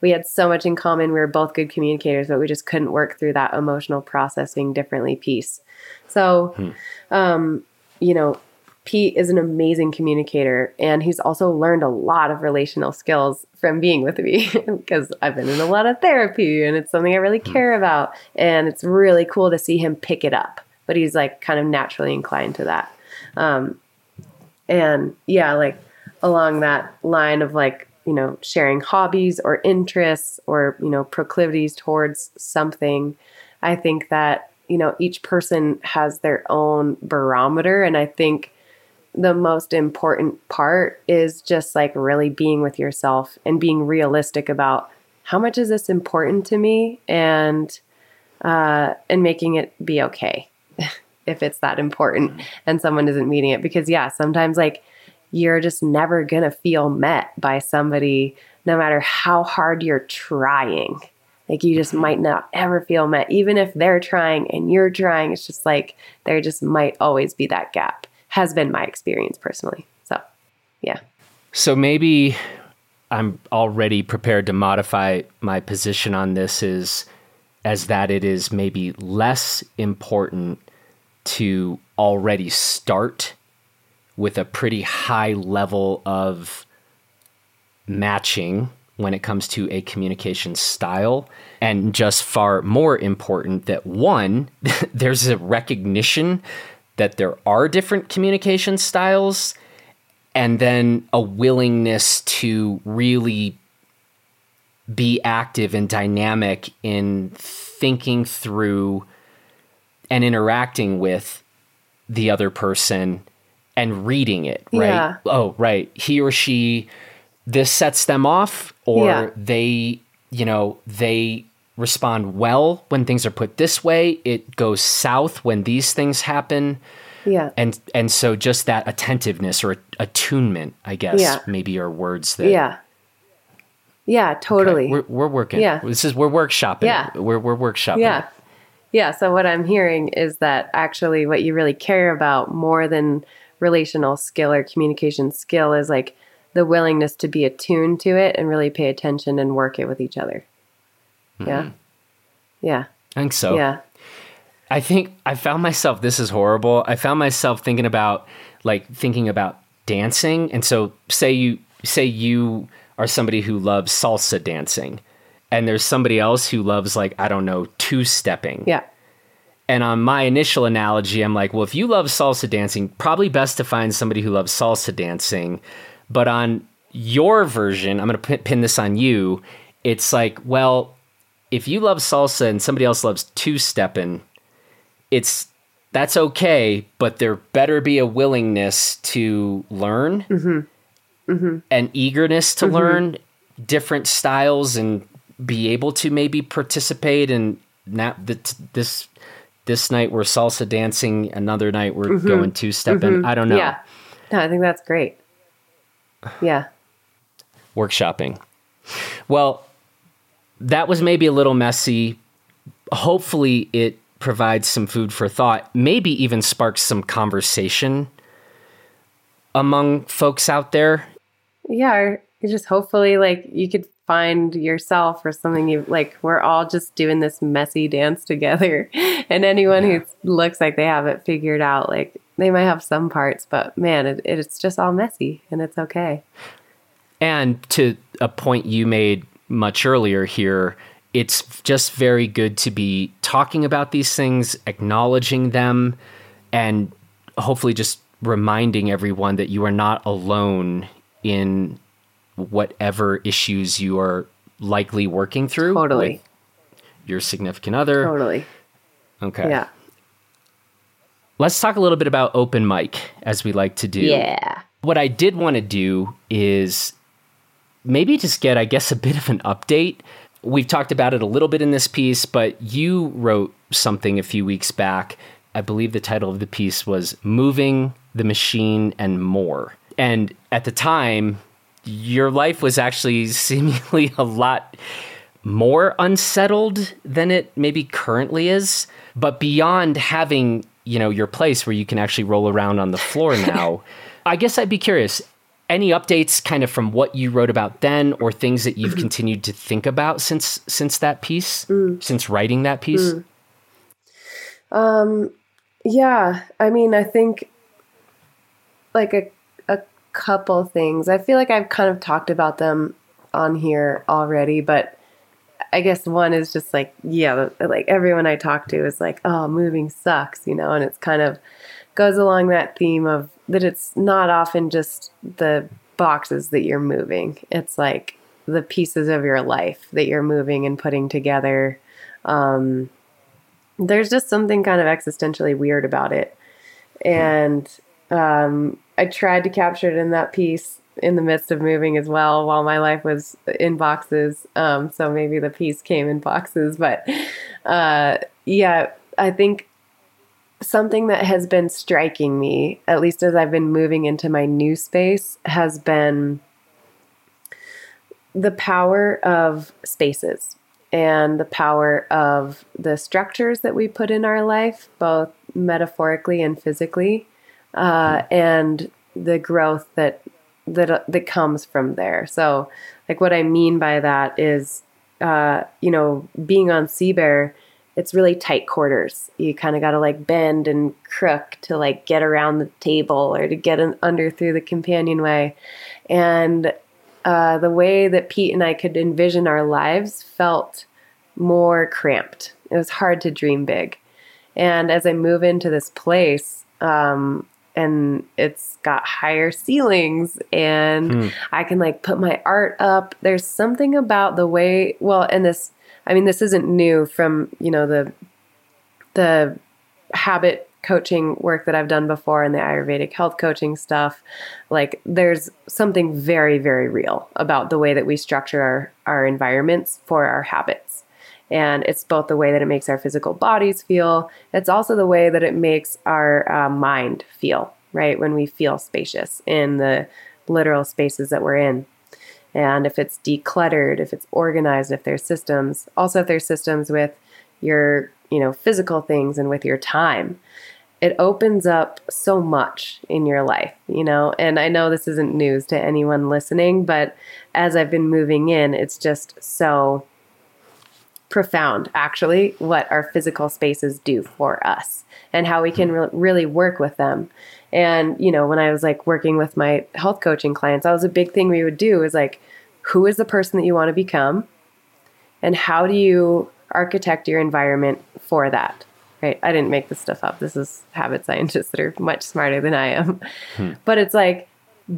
we had so much in common. We were both good communicators but we just couldn't work through that emotional processing differently piece. So hmm. um you know Pete is an amazing communicator and he's also learned a lot of relational skills from being with me because I've been in a lot of therapy and it's something I really hmm. care about. And it's really cool to see him pick it up. But he's like kind of naturally inclined to that. Um, and yeah, like along that line of like, you know, sharing hobbies or interests or, you know, proclivities towards something, I think that, you know, each person has their own barometer. And I think the most important part is just like really being with yourself and being realistic about how much is this important to me and uh, and making it be okay if it's that important mm-hmm. and someone isn't meeting it. Because yeah sometimes like you're just never gonna feel met by somebody no matter how hard you're trying. Like you just might not ever feel met. Even if they're trying and you're trying it's just like there just might always be that gap has been my experience personally. So, yeah. So maybe I'm already prepared to modify my position on this is as that it is maybe less important to already start with a pretty high level of matching when it comes to a communication style and just far more important that one there's a recognition that there are different communication styles and then a willingness to really be active and dynamic in thinking through and interacting with the other person and reading it, right? Yeah. Oh, right. He or she, this sets them off, or yeah. they, you know, they respond well when things are put this way. It goes south when these things happen. Yeah. And and so just that attentiveness or attunement, I guess, Yeah. maybe are words that Yeah. Yeah, totally. we're, we're working. Yeah. This is we're workshopping. Yeah. We're we're workshopping. Yeah. Yeah. So what I'm hearing is that actually what you really care about more than relational skill or communication skill is like the willingness to be attuned to it and really pay attention and work it with each other. Yeah. Mm-hmm. Yeah. I think so. Yeah. I think I found myself this is horrible. I found myself thinking about like thinking about dancing and so say you say you are somebody who loves salsa dancing and there's somebody else who loves like I don't know two-stepping. Yeah. And on my initial analogy I'm like, well if you love salsa dancing, probably best to find somebody who loves salsa dancing. But on your version, I'm going to pin this on you. It's like, well, if you love salsa and somebody else loves two-stepping, it's that's okay, but there better be a willingness to learn mm-hmm. Mm-hmm. and eagerness to mm-hmm. learn different styles and be able to maybe participate. And now that this this night we're salsa dancing, another night we're going two stepping. I don't know. Yeah. No, I think that's great. Yeah. workshopping. Well, that was maybe a little messy. Hopefully, it provides some food for thought, maybe even sparks some conversation among folks out there. Yeah. Or just hopefully like you could find yourself or something you like we're all just doing this messy dance together. And anyone who looks like they have it figured out, like they might have some parts, but man, it, it's just all messy and it's okay. And to a point you made much earlier here, it's just very good to be talking about these things, acknowledging them, and hopefully just reminding everyone that you are not alone in whatever issues you are likely working through. Totally. Your significant other. Totally. Okay. Yeah. Let's talk a little bit about open mic, as we like to do. Yeah. What I did want to do is maybe just get, I guess, a bit of an update. We've talked about it a little bit in this piece, but you wrote something a few weeks back. I believe the title of the piece was Moving the Machine and More. And at the time, your life was actually seemingly a lot more unsettled than it maybe currently is. But beyond having, you know, your place where you can actually roll around on the floor now, I guess I'd be curious. Any updates kind of from what you wrote about then or things that you've continued to think about since since that piece? Since writing that piece? Um, Yeah, I mean, I think like a a couple things. I feel like I've kind of talked about them on here already, but I guess one is just like, yeah, like everyone I talk to is like, oh, moving sucks, you know, and it's kind of goes along that theme of that it's not often just the boxes that you're moving. It's like the pieces of your life that you're moving and putting together. Um, there's just something kind of existentially weird about it. And um, I tried to capture it in that piece in the midst of moving as well while my life was in boxes. Um, so maybe the piece came in boxes. But uh, yeah, I think something that has been striking me, at least as I've been moving into my new space, has been the power of spaces and the power of the structures that we put in our life, both metaphorically and physically, uh, and the growth that that uh, that comes from there. So, like what I mean by that is, uh, you know, being on Sea Bear, it's really tight quarters. You kind of got to like bend and crook to like get around the table or to get in, under through the companionway, and uh, the way that Pete and I could envision our lives felt more cramped. It was hard to dream big. And as I move into this place, um, and it's got higher ceilings, and I can like put my art up. There's something about the way, well, and this, I mean, this isn't new from you know the the habit coaching work that I've done before and the Ayurvedic health coaching stuff, like there's something very, very real about the way that we structure our, our environments for our habits. And it's both the way that it makes our physical bodies feel, it's also the way that it makes our uh, mind feel, right? When we feel spacious in the literal spaces that we're in. And if it's decluttered, if it's organized, if there's systems, also if there's systems with your, you know, physical things and with your time, it opens up so much in your life, you know. And I know this isn't news to anyone listening, but as I've been moving in, it's just so profound, actually, what our physical spaces do for us and how we can re- really work with them. And, you know, when I was like working with my health coaching clients, that was a big thing we would do is like, who is the person that you want to become? And how do you architect your environment for that? Right. I didn't make this stuff up. This is habit scientists that are much smarter than I am. Hmm. But it's like,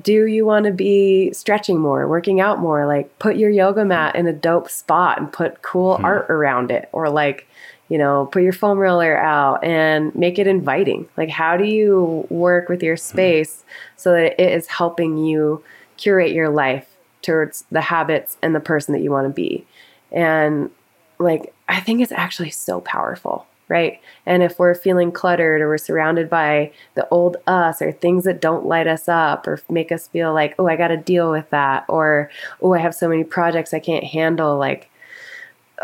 do you want to be stretching more, working out more? Like put your yoga mat in a dope spot and put cool hmm. art around it. Or like, you know, put your foam roller out and make it inviting. Like how do you work with your hmm. space hmm. so that it is helping you curate your life towards the habits and the person that you want to be? And like I think it's actually so powerful right? And if we're feeling cluttered or we're surrounded by the old us or things that don't light us up or make us feel like, oh, I got to deal with that, or oh, I have so many projects I can't handle, like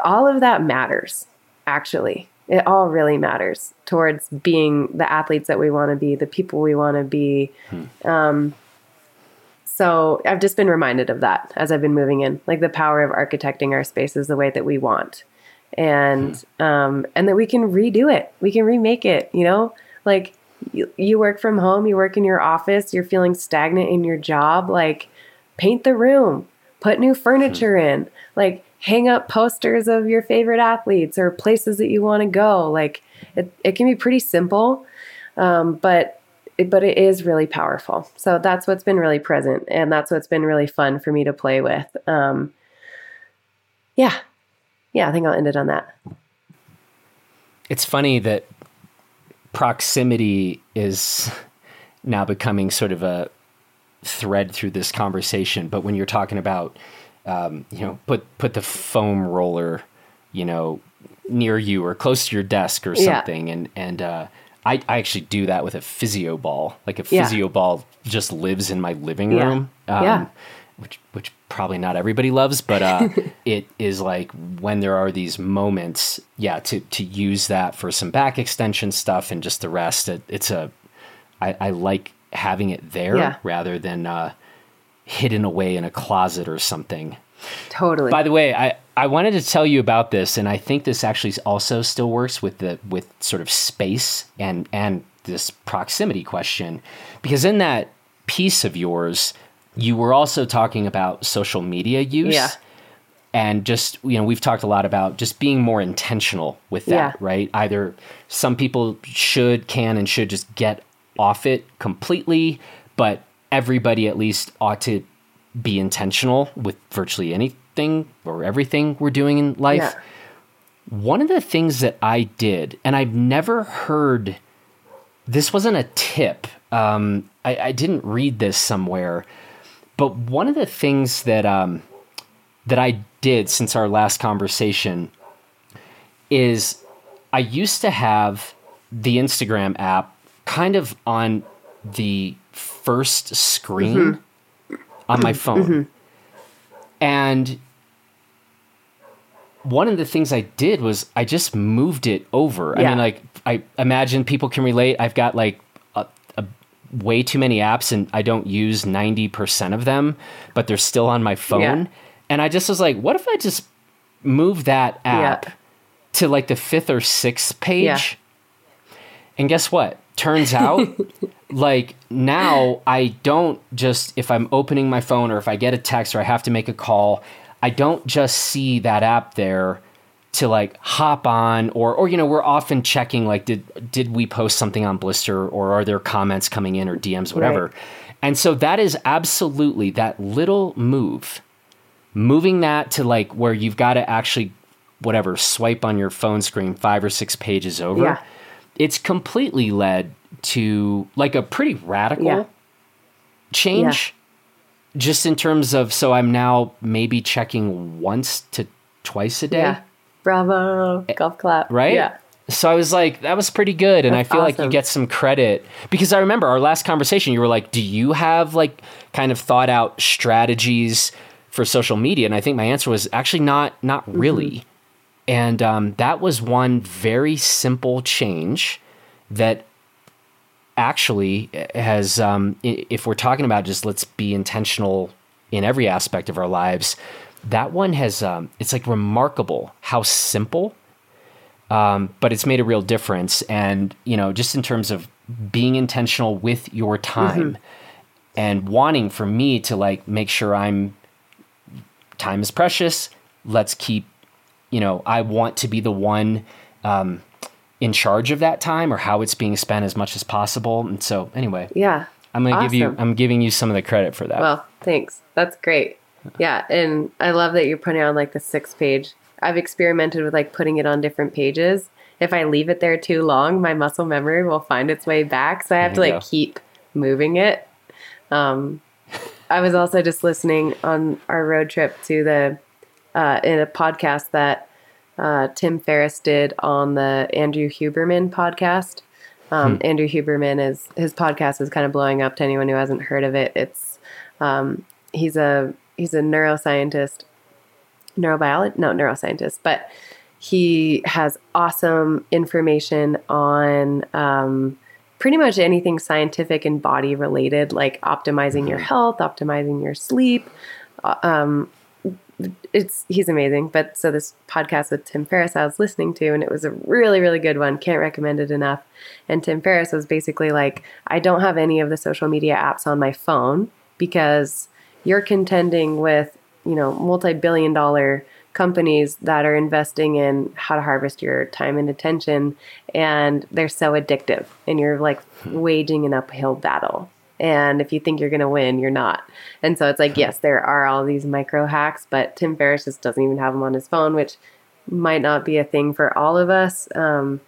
all of that matters, actually. It all really matters towards being the athletes that we want to be, the people we want to be. Hmm. Um, so I've just been reminded of that as I've been moving in, like the power of architecting our spaces the way that we want and um, and that we can redo it. We can remake it. You know, like you, you work from home, you work in your office, you're feeling stagnant in your job. Like paint the room, put new furniture in, like hang up posters of your favorite athletes or places that you want to go. Like it, it can be pretty simple, um, but it, but it is really powerful. So that's what's been really present, and that's what's been really fun for me to play with. Um, yeah, yeah, I think I'll end it on that. It's funny that proximity is now becoming sort of a thread through this conversation. But when you're talking about, um, you know, put put the foam roller, you know, near you or close to your desk or something, yeah. and and uh, I I actually do that with a physio ball. Like a physio yeah. ball just lives in my living room. Yeah. Um, yeah which which probably not everybody loves, but uh, it is like when there are these moments, yeah, to to use that for some back extension stuff and just the rest. It, it's a I, I like having it there yeah. rather than uh, hidden away in a closet or something. Totally. By the way, I, I wanted to tell you about this, and I think this actually also still works with the with sort of space and and this proximity question, because in that piece of yours, you were also talking about social media use. Yeah. And just, you know, we've talked a lot about just being more intentional with that, yeah. right? Either some people should, can, and should just get off it completely, but everybody at least ought to be intentional with virtually anything or everything we're doing in life. Yeah. One of the things that I did, and I've never heard this wasn't a tip. Um, I, I, didn't read this somewhere, but one of the things that um, that I did since our last conversation is I used to have the Instagram app kind of on the first screen mm-hmm. on my phone. Mm-hmm. And one of the things I did was I just moved it over. Yeah. I mean, like, I imagine people can relate. I've got like way too many apps and I don't use 90% of them, but they're still on my phone. Yeah. And I just was like, what if I just move that app yeah. to like the fifth or sixth page? Yeah. And guess what? Turns out, like now I don't just, if I'm opening my phone or if I get a text or I have to make a call, I don't just see that app there to like hop on or or you know we're often checking like did did we post something on blister or are there comments coming in or dms whatever right. and so that is absolutely that little move moving that to like where you've got to actually whatever swipe on your phone screen five or six pages over yeah. it's completely led to like a pretty radical yeah. change yeah. just in terms of so i'm now maybe checking once to twice a day Bravo. Golf clap. right? Yeah. So I was like, that was pretty good. And That's I feel like you get some credit because I remember our last conversation, you were like, do you have like kind of thought out strategies for social media? And I think my answer was actually not, not Mm-hmm. really. And um, that was one very simple change that actually has, um, if we're talking about just let's be intentional in every aspect of our lives, that one has, um, it's like remarkable how simple um, but it's made a real difference. And you know, just in terms of being intentional with your time and wanting for me to like make sure I'm time is precious. Let's keep, you know, I want to be the one um, in charge of that time or how it's being spent as much as possible. And so, anyway, Yeah. I'm gonna give you, I'm giving you some of the credit for that. Well, thanks. That's great. Yeah, and I love that you're putting on like the six page. I've experimented with like putting it on different pages. If I leave it there too long, my muscle memory will find its way back. So I have to like go. keep moving it. Um, I was also just listening on our road trip to the uh, in a podcast that uh, Tim Ferriss did on the Andrew Huberman podcast. Um, Andrew Huberman is his podcast is kind of blowing up to anyone who hasn't heard of it. It's um, he's a he's a neuroscientist, neurobiologist, no neuroscientist, but he has awesome information on um, pretty much anything scientific and body related, like optimizing your health, optimizing your sleep. uh, Um, it's he's amazing. But so this podcast with Tim Ferriss I was listening to, and it was a really really good one. Can't recommend it enough. And Tim Ferriss was basically like, I don't have any of the social media apps on my phone because you're contending with you know multi billion dollar companies that are investing in how to harvest your time and attention and they're so addictive and you're like waging an uphill battle. And if you think you're going to win you're not. And so it's like yes there are all these micro hacks but tim ferriss just doesn't even have them on his phone which might not be a thing for all of us. Um,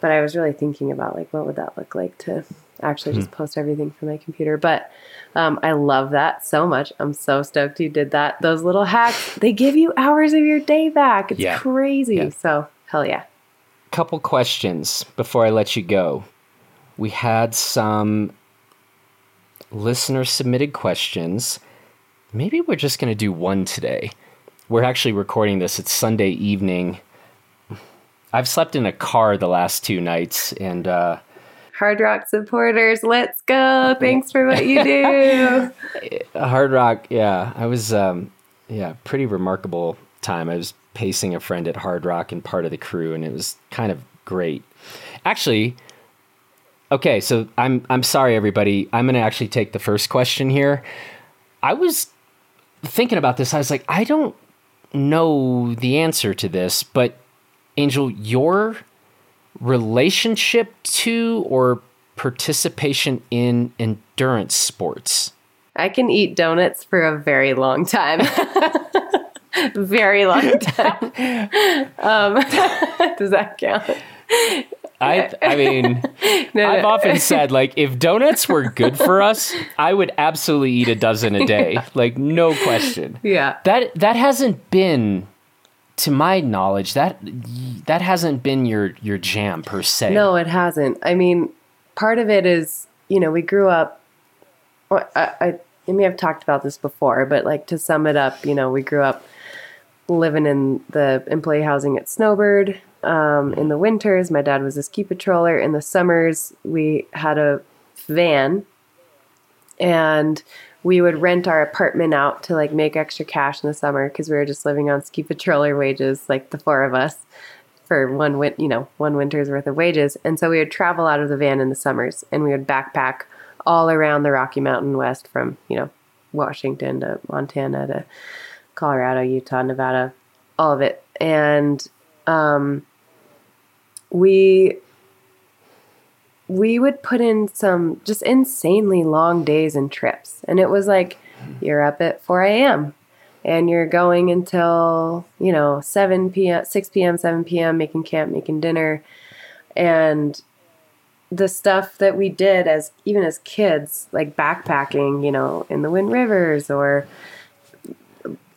but i was really thinking about like what would that look like to actually just post everything from my computer but um, i love that so much i'm so stoked you did that those little hacks they give you hours of your day back it's Yeah. crazy Yeah. so hell yeah couple questions before I let you go. We had some listener submitted questions. Maybe we're just going to do one today. We're actually recording this. It's Sunday evening. I've slept in a car the last two nights, and uh, Hardrock supporters let's go thanks for what you do Hardrock, yeah, I was, um, yeah, pretty remarkable time. I was pacing a friend at Hardrock and part of the crew, and it was kind of great. Actually, okay, so I'm I'm sorry, everybody. I'm gonna actually take the first question here. I was thinking about this. I was like, I don't know the answer to this, but Angel, your relationship to or participation in endurance sports. I can eat donuts for a very long time. very long time. Um, does that count? I I mean, No, I've no. often said like if donuts were good for us, I would absolutely eat a dozen a day, like no question. Yeah. That that hasn't been to my knowledge that that hasn't been your your jam per se. No, it hasn't. I mean, part of it is, you know, we grew up. I, I, I may have talked about this before, but like to sum it up, you know, we grew up living in the employee housing at Snowbird. Um, in the winters, my dad was a ski patroller. In the summers, we had a van and we would rent our apartment out to like make extra cash in the summer because we were just living on ski patroller wages, like the four of us for one win, you know, one winter's worth of wages. And so we would travel out of the van in the summers and we would backpack all around the Rocky Mountain West from, you know, Washington to Montana to Colorado, Utah, Nevada, all of it. And um we we would put in some just insanely long days and trips. And it was like you're up at 4 a.m. and you're going until, you know, 7 p.m., 6 p.m., 7 p.m., making camp, making dinner. And the stuff that we did as even as kids, like backpacking, you know, in the Wind Rivers or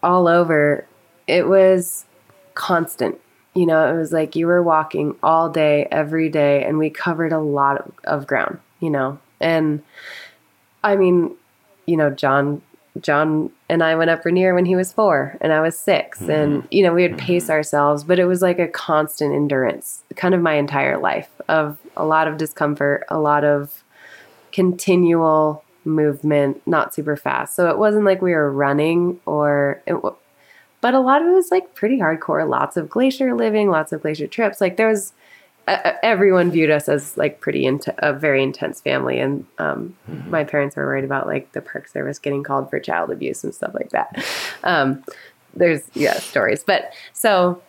all over, it was constant. You know, it was like you were walking all day, every day, and we covered a lot of, of ground, you know. And I mean, you know, John John and I went up Rainier when he was four and I was 6 mm-hmm. And, you know, we would pace ourselves, but it was like a constant endurance, kind of my entire life of a lot of discomfort, a lot of continual movement, not super fast. So it wasn't like we were running or, it, but a lot of it was like pretty hardcore, lots of glacier living, lots of glacier trips. Like there was, uh, everyone viewed us as like pretty into a very intense family and um, mm-hmm. my parents were worried about like the park service getting called for child abuse and stuff like that um, there's yeah stories but so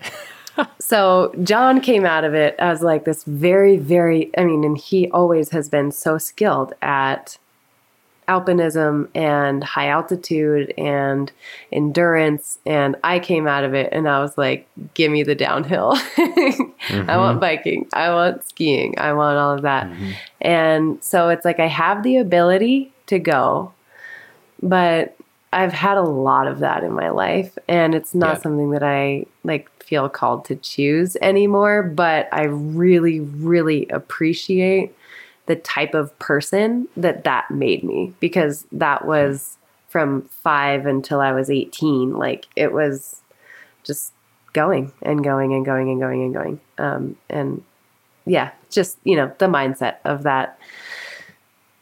so john came out of it as like this very very i mean and he always has been so skilled at alpinism and high altitude and endurance. And I came out of it and I was like, give me the downhill. mm-hmm. I want biking. I want skiing. I want all of that. Mm-hmm. And so it's like I have the ability to go, but I've had a lot of that in my life. And it's not yeah. something that I like feel called to choose anymore. But I really, really appreciate the type of person that that made me because that was from 5 until I was 18 like it was just going and going and going and going and going. Um, and yeah just you know the mindset of that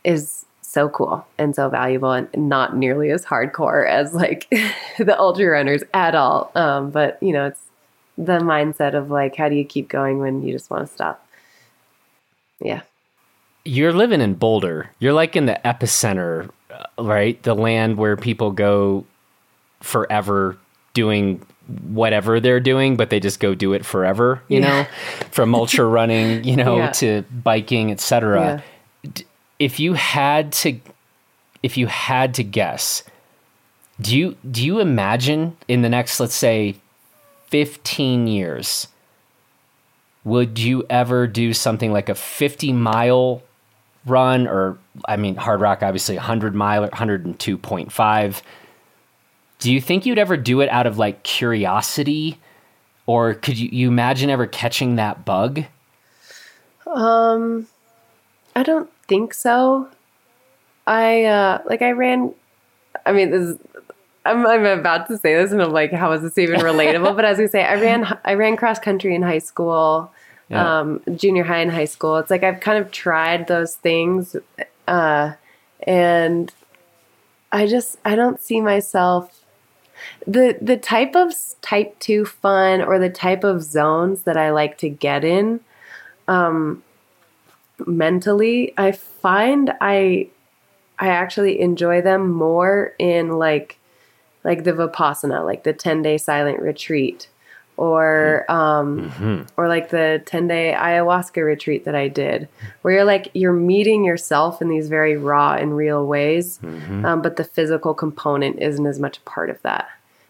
is so cool and so valuable and not nearly as hardcore as like the ultra runners at all. Um, but you know it's the mindset of like how do you keep going when you just want to stop? Yeah you're living in Boulder. You're like in the epicenter, uh, right? The land where people go forever doing whatever they're doing, but they just go do it forever, you yeah. know, from ultra running, you know, yeah. to biking, etc. Yeah. If you had to if you had to guess, do you do you imagine in the next let's say 15 years would you ever do something like a 50 mile run, or I mean, Hardrock, obviously 100 mile, 102.5. Do you think you'd ever do it out of like curiosity, or could you, you imagine ever catching that bug? Um, I don't think so. I uh like I ran. I mean, this is, I'm I'm about to say this, and I'm like, how is this even relatable? but as we say, I ran I ran cross country in high school yeah. um, junior high and high school. It's like I've kind of tried those things, uh, and I just I don't see myself the the type of type two fun or the type of zones that I like to get in. Um, mentally, I find I I actually enjoy them more in like like the vipassana, like the 10 day silent retreat or um mm-hmm. or like the 10 day ayahuasca retreat that I did where you're like you're meeting yourself in these very raw and real ways mm-hmm. um, but the physical component isn't as much a part of that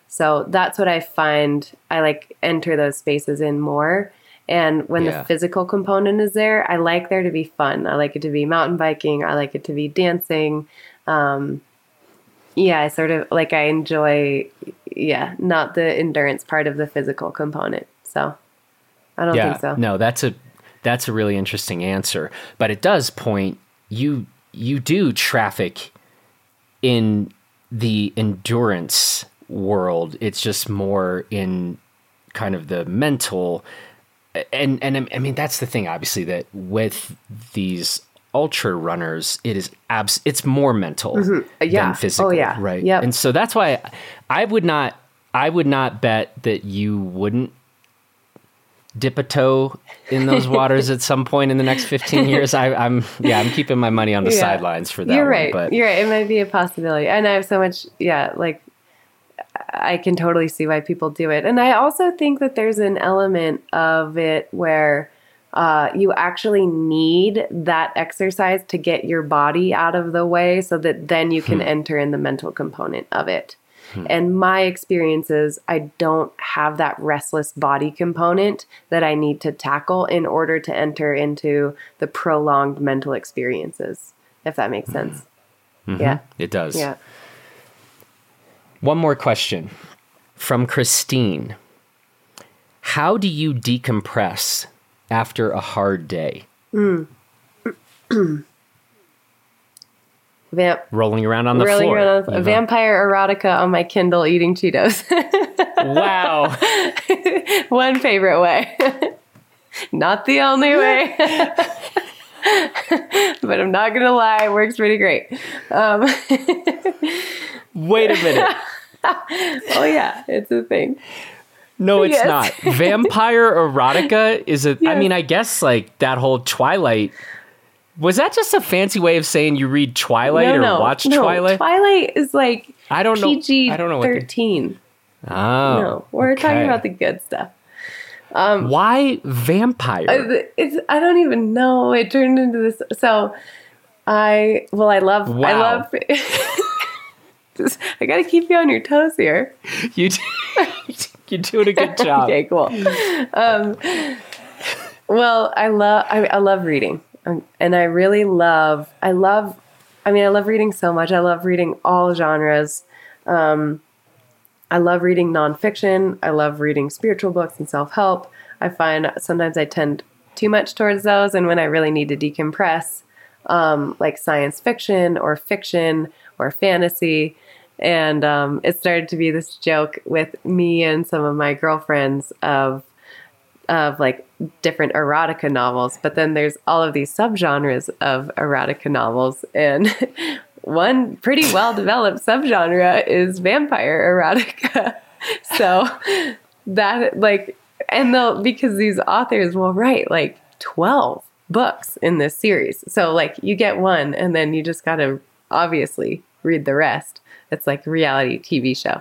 so that's what I find I like enter those spaces in more and when yeah. the physical component is there I like there to be fun I like it to be mountain biking I like it to be dancing um, yeah, I sort of like I enjoy, yeah, not the endurance part of the physical component. So I don't yeah, think so. No, that's a that's a really interesting answer, but it does point you you do traffic in the endurance world. It's just more in kind of the mental and and I mean that's the thing obviously that with these ultra runners, it is abs- it's more mental mm-hmm. yeah. than physical. Oh yeah, right. Yeah, and so that's why I would not I would not bet that you wouldn't dip a toe in those waters at some point in the next 15 years. I, am yeah, I'm keeping my money on the yeah. sidelines for that. You're right. One, but. You're right. It might be a possibility, and I have so much. Yeah, like I can totally see why people do it, and I also think that there's an element of it where uh, you actually need that exercise to get your body out of the way so that then you can hmm. enter in the mental component of it. Hmm. And my experience is I don't have that restless body component that I need to tackle in order to enter into the prolonged mental experiences, if that makes sense. Mm-hmm. Yeah. It does. Yeah. One more question from Christine how do you decompress after a hard day? Vamp. Rolling around on the Rolling floor. around a you know? vampire erotica on my Kindle eating Cheetos. Wow. One favorite way. not the only way. but I'm not going to lie, it works pretty great. Um, Wait a minute. oh, yeah, it's a thing. No, it's Yes. not. Vampire erotica is a. I Yes. mean, I guess like that whole Twilight. Was that just a fancy way of saying you read Twilight no, or no, watch no. Twilight? Twilight is like I don't know. PG I don't know what. the- 13. Oh, no, we're talking about the good stuff. Why vampire? Uh, It's I don't even know. It turned into this. So I well, I love I love. Just, I got to keep you on your toes here. you do, you're doing a good job. Okay, cool. Um, well, I love I, I love reading, um, and I really love I love. I mean, I love reading so much. I love reading all genres. Um, I love reading nonfiction. I love reading spiritual books and self help. I find sometimes I tend too much towards those, and when I really need to decompress, um, like science fiction or fiction or fantasy. And um, it started to be this joke with me and some of my girlfriends of of like different erotica novels, but then there's all of these subgenres of erotica novels, and one pretty well developed subgenre is vampire erotica. So that like, and they'll because these authors will write like twelve books in this series, so like you get one, and then you just gotta obviously read the rest. It's like reality TV show.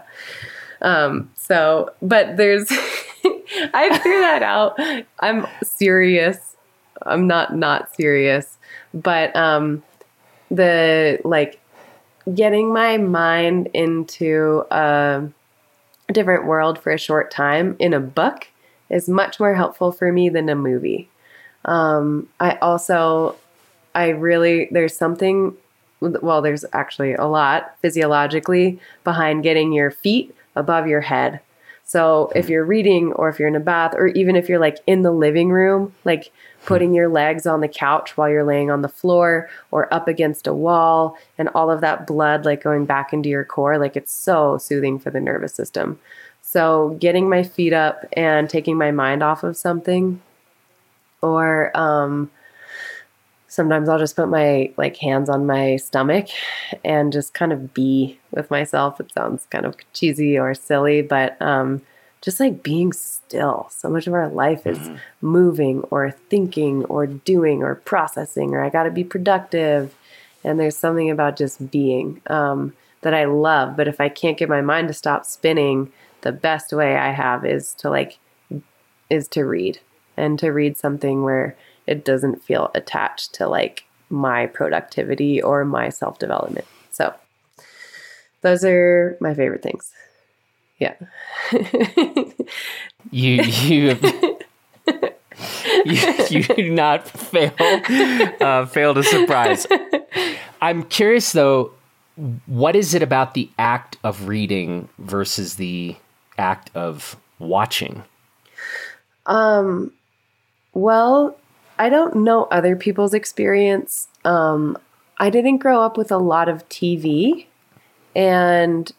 Um, so, but there's, I threw that out. I'm serious. I'm not not serious, but um, the like getting my mind into a different world for a short time in a book is much more helpful for me than a movie. Um, I also, I really, there's something, well, there's actually a lot physiologically behind getting your feet above your head. So if you're reading or if you're in a bath or even if you're like in the living room, like putting your legs on the couch while you're laying on the floor or up against a wall and all of that blood like going back into your core, like it's so soothing for the nervous system. So getting my feet up and taking my mind off of something or um sometimes I'll just put my like hands on my stomach and just kind of be with myself. It sounds kind of cheesy or silly, but um, just like being still. So much of our life is moving or thinking or doing or processing, or I got to be productive. And there's something about just being um, that I love. But if I can't get my mind to stop spinning, the best way I have is to like is to read and to read something where it doesn't feel attached to like my productivity or my self development. So those are my favorite things. Yeah. You you you, you do not fail uh, fail to surprise. I'm curious though, what is it about the act of reading versus the act of watching? Um, well, I don't know other people's experience. Um, I didn't grow up with a lot of TV, and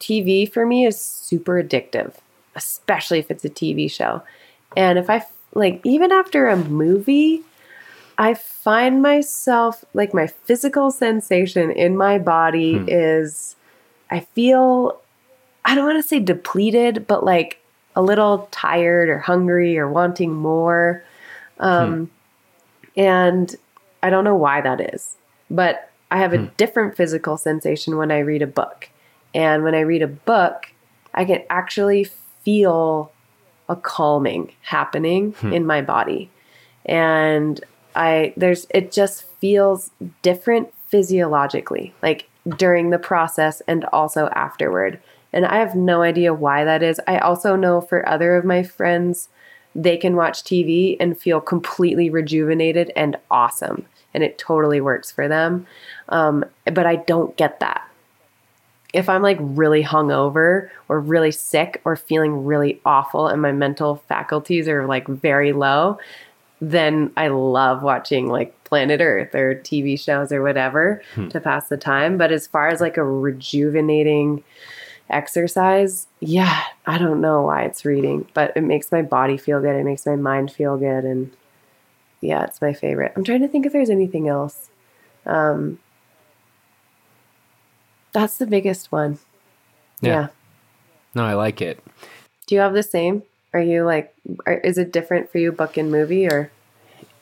TV for me is super addictive, especially if it's a TV show. And if I like, even after a movie, I find myself like my physical sensation in my body is, I feel, I don't want to say depleted, but like a little tired or hungry or wanting more. Hmm. Um, And I don't know why that is, but I have a hmm. different physical sensation when I read a book. And when I read a book, I can actually feel a calming happening hmm. in my body. And I there's it just feels different physiologically, like during the process and also afterward. And I have no idea why that is. I also know for other of my friends, they can watch TV and feel completely rejuvenated and awesome. And it totally works for them. Um, but I don't get that. if I'm like really hungover or really sick or feeling really awful and my mental faculties are like very low, then I love watching like Planet Earth or TV shows or whatever to pass the time. But as far as like a rejuvenating exercise, yeah, I don't know why it's reading, but it makes my body feel good. It makes my mind feel good. And yeah, it's my favorite. I'm trying to think if there's anything else. Um, that's the biggest one. Yeah. yeah. No, I like it. Do you have the same? Are you like, are, is it different for you, book and movie, or?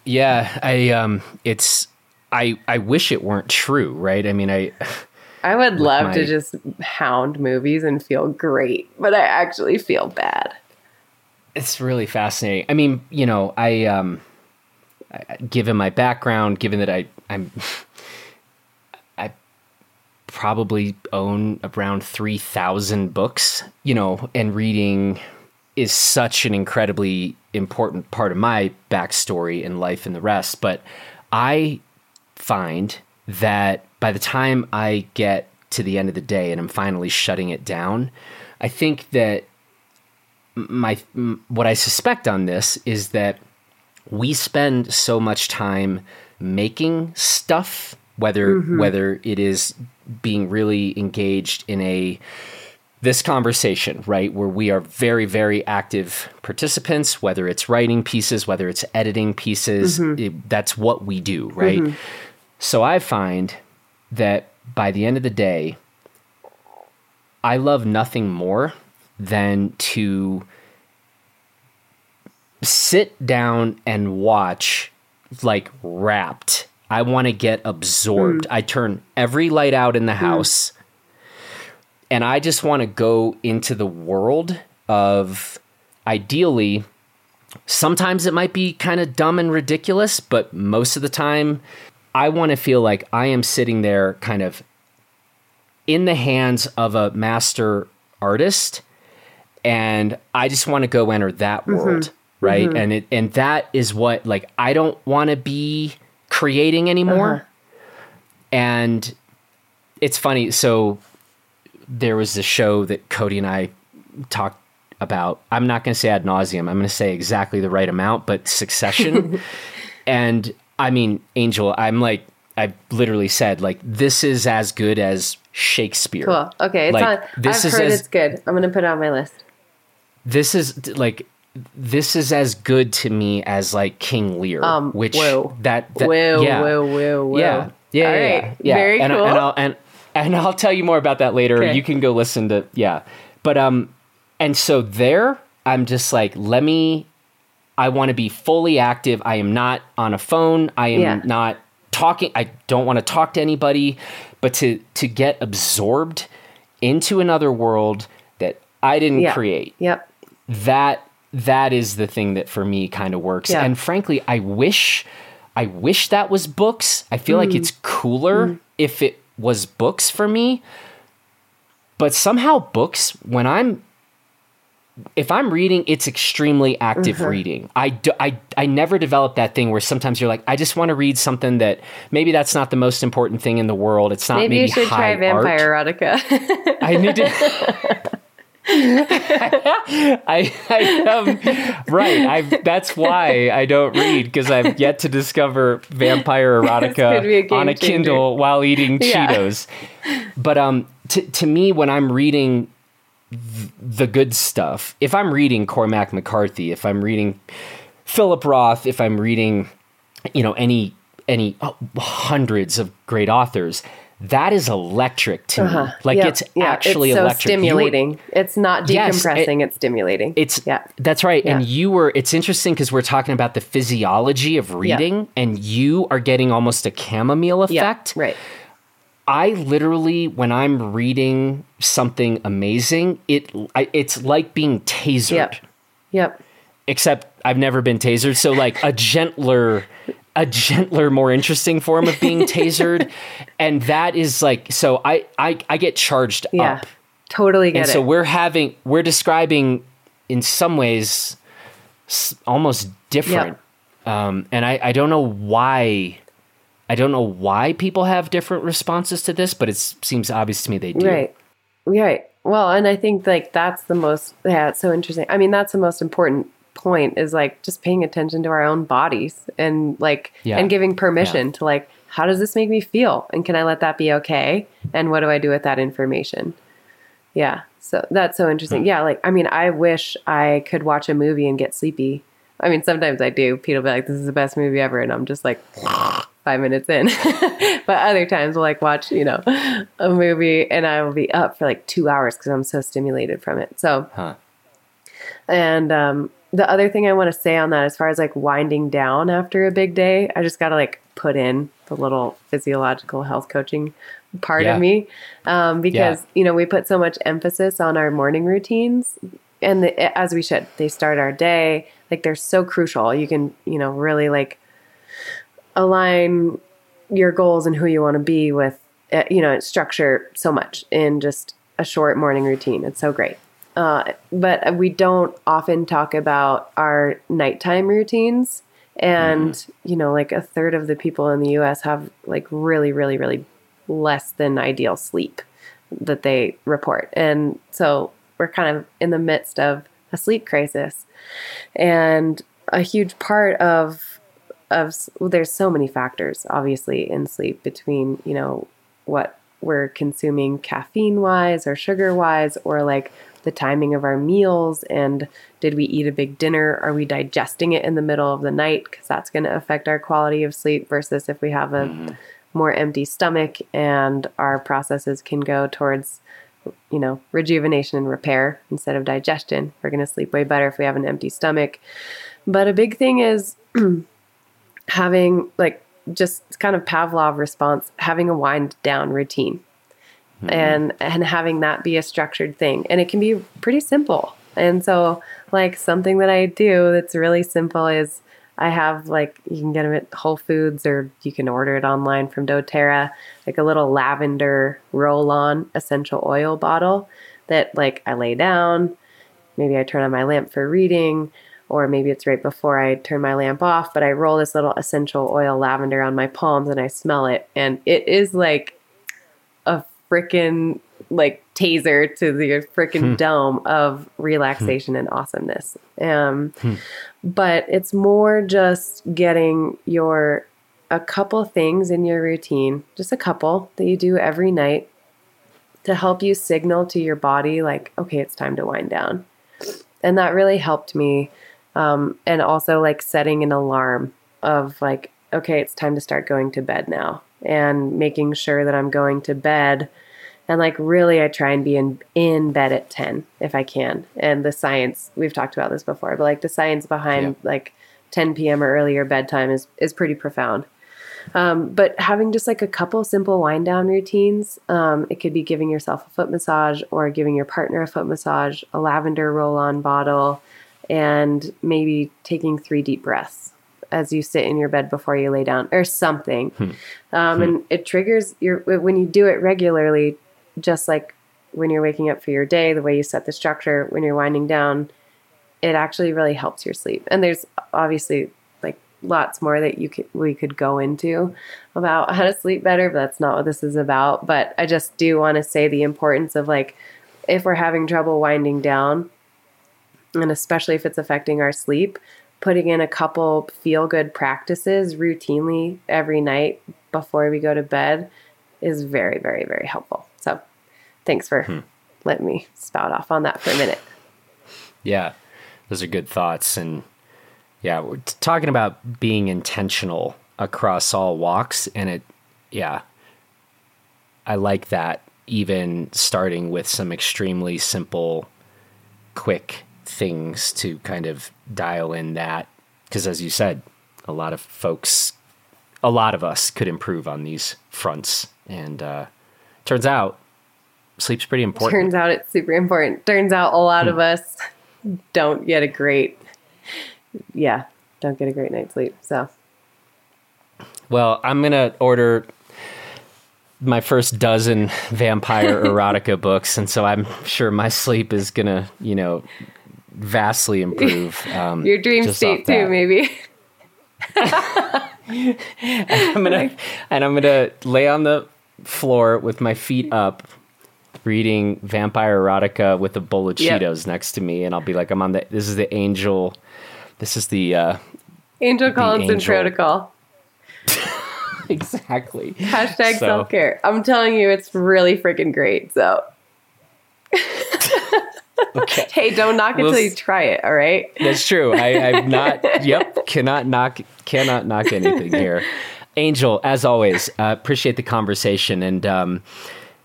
Yeah, I um, it's I I wish it weren't true, right? I mean, I I would love my- to just hound movies and feel great, but I actually feel bad. it's really fascinating. I mean, you know, I um, I- given my background, given that I I'm I probably own around three thousand books, you know, and reading is such an incredibly important part of my backstory and life and the rest. But I find that by the time I get to the end of the day and I'm finally shutting it down, I think that my what I suspect on this is that we spend so much time making stuff whether mm-hmm. whether it is being really engaged in a this conversation, right, where we are very, very active participants, whether it's writing pieces, whether it's editing pieces, mm-hmm. it- that's what we do, right? Mm-hmm. So I find that by the end of the day, I love nothing more than to sit down and watch like wrapped. I want to get absorbed. Hmm. I turn every light out in the hmm. house and I just want to go into the world of ideally sometimes it might be kind of dumb and ridiculous, but most of the time I want to feel like I am sitting there kind of in the hands of a master artist and I just want to go enter that mm-hmm. world, mm-hmm. right? And it and that is what like I don't want to be creating anymore. Uh-huh. And it's funny, so there was this show that Cody and I talked about. I'm not going to say ad nauseum. I'm going to say exactly the right amount, but Succession. and I mean, Angel, I'm like, I literally said, like, this is as good as Shakespeare. Cool. Okay, it's Like, on. this I've is heard as- it's good. I'm gonna put it on my list. This is like, this is as good to me as like King Lear, Um, which whoa. that, that whoa, yeah. whoa, whoa, whoa. Yeah, yeah, All yeah, right. yeah, yeah. Very and, cool. And I'll and and I'll tell you more about that later. Okay. You can go listen to yeah, but um, and so there, I'm just like, let me. I want to be fully active. I am not on a phone. I am Yeah. not talking. I don't want to talk to anybody, but to to get absorbed into another world that I didn't yeah. create Yep. that that is the thing that for me kind of works Yeah. and frankly i wish i wish that was books i feel like it's mm. cooler mm. if it was books for me but somehow books when i'm if i'm reading it's extremely active reading I, do, I i never developed that thing where sometimes you're like i just want to read something that maybe that's not the most important thing in the world it's not Maybe, maybe, you should high try art. Vampire Erotica. I need to. I, I um, right. I that's why I don't read because I've yet to discover vampire a erotica game on a changer. Kindle while eating Yeah. Cheetos. But um, to to me, when I'm reading th- the good stuff, if I'm reading Cormac McCarthy, if I'm reading Philip Roth, if I'm reading, you know, any any oh, hundreds of great authors. That is electric to me. Uh-huh. Like Yep. it's Yeah, actually it's so electric. Were- stimulating. it's not Yes, decompressing. it's stimulating. it's yeah. that's right. And you were it's interesting because we're talking about the physiology of reading and you are getting almost a chamomile Yeah. effect. Right. I literally when I'm reading something amazing, it I, it's like being tasered. Yep. Yep. Except I've never been tasered, so like a gentler a gentler, more interesting form of being tasered. and that is like so I I, I get charged Yeah. up. Totally get it. and it. so we're having we're describing in some ways almost different um, and I, I don't know why i don't know why people have different responses to this but it seems obvious to me they do Right. Right. Well, and I think like that's the most yeah, it's so interesting. I mean, that's the most important point is like just paying attention to our own bodies and like Yeah. and giving permission to like how does this make me feel and can I let that be okay and what do I do with that information? Yeah. So that's so interesting. Hmm. Yeah, like I mean, I wish I could watch a movie and get sleepy. I mean, sometimes I do. People be like, "This is the best movie ever," and I'm just like, five minutes in. but other times, we'll like watch, you know, a movie, and I will be up for like two hours because I'm so stimulated from it. So, Huh. and um, the other thing I want to say on that, as far as like winding down after a big day, I just got to like put in the little physiological health coaching part Yeah. of me um, because you know we put so much emphasis on our morning routines, and the, as we should. They start our day like they're so crucial. You can you know really like align your goals and who you want to be with uh, you know structure so much in just a short morning routine. It's so great. Uh, but we don't often talk about our nighttime routines. And you know like a third of the people in the us have like really really really less than ideal sleep that they report. And so we're kind of in the midst of a sleep crisis. And a huge part of of well, there's so many factors obviously in sleep between you know what we're consuming caffeine wise or sugar wise or like the timing of our meals and did we eat a big dinner? Are we digesting it in the middle of the night? Because that's going to affect our quality of sleep versus if we have a mm-hmm. more empty stomach and our processes can go towards you know rejuvenation and repair instead of digestion. We're going to sleep way better if we have an empty stomach. But a big thing is having like just kind of Pavlov response, having a wind down routine hmm. and and having that be a structured thing. And it can be pretty simple. And so like something that I do that's really simple is I have like you can get them at Whole Foods or you can order it online from doTERRA, like a little lavender roll-on essential oil bottle that like I lay down, maybe I turn on my lamp for reading, or maybe it's right before I turn my lamp off, but I roll this little essential oil lavender on my palms and I smell it. And it is like a freaking like taser to the freaking dome of relaxation and awesomeness. Um, But it's more just getting your a couple things in your routine, just a couple that you do every night to help you signal to your body like, okay, it's time to wind down. And that really helped me. Um, and also like setting an alarm of like, okay, it's time to start going to bed now and making sure that I'm going to bed. And like really I try and be in in bed at 10 if I can. And the science, we've talked about this before, but like the science behind like 10 p.m. or earlier bedtime is is pretty profound. Um, but having just like a couple simple wind down routines, um, it could be giving yourself a foot massage or giving your partner a foot massage, a lavender roll on bottle, and maybe taking three deep breaths as you sit in your bed before you lay down or something. Um, and it triggers your, when you do it regularly, just like when you're waking up for your day, the way you set the structure, when you're winding down, it actually really helps your sleep. And there's obviously like lots more that you could we could go into about how to sleep better, but that's not what this is about. But I just do want to say the importance of like if we're having trouble winding down, and especially if it's affecting our sleep, putting in a couple feel good practices routinely every night before we go to bed is very, very, very helpful. So thanks for hmm. letting me spout off on that for a minute. Yeah, those are good thoughts. And yeah, we're talking about being intentional across all walks. And it, yeah, I like that. Even starting with some extremely simple, quick things to kind of dial in that. Because as you said, a lot of folks, a lot of us could improve on these fronts. And uh, turns out sleep's pretty important. Turns out it's super important. Turns out a lot of us don't get a great, yeah, don't get a great night's sleep. So Well, I'm gonna order my first dozen vampire erotica books, and so I'm sure my sleep is gonna, you know, vastly improve. Um, your dream state too, maybe. I'm gonna and I'm gonna lay on the floor with my feet up, reading vampire erotica with a bowl of Yep. Cheetos next to me, and I'll be like, I'm on the. This is the angel. This is the uh, Angel Collinson angel. Protocol. exactly Hashtag So- self care. I'm telling you, it's really freaking great. So, Okay. hey, don't knock it We'll till you try it. All right. That's true. I, I've not. Yep. Cannot knock. Cannot knock anything here. Angel, as always, uh, appreciate the conversation and. Um,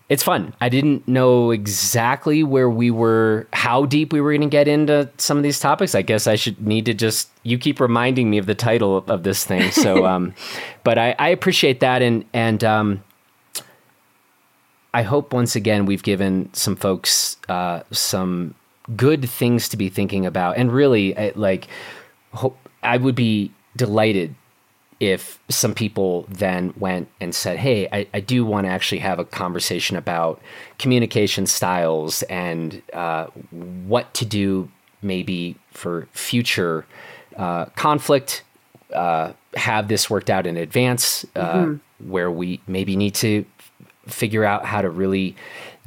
it's fun. I didn't know exactly where we were, how deep we were going to get into some of these topics. I guess I should need to just you keep reminding me of the title of this thing. So, um, but I, I appreciate that, and and um, I hope once again we've given some folks uh, some good things to be thinking about, and really, I, like, hope I would be delighted if some people then went and said, Hey, I, I do want to actually have a conversation about communication styles and uh, what to do maybe for future uh, conflict, uh, have this worked out in advance, uh, where we maybe need to figure out how to really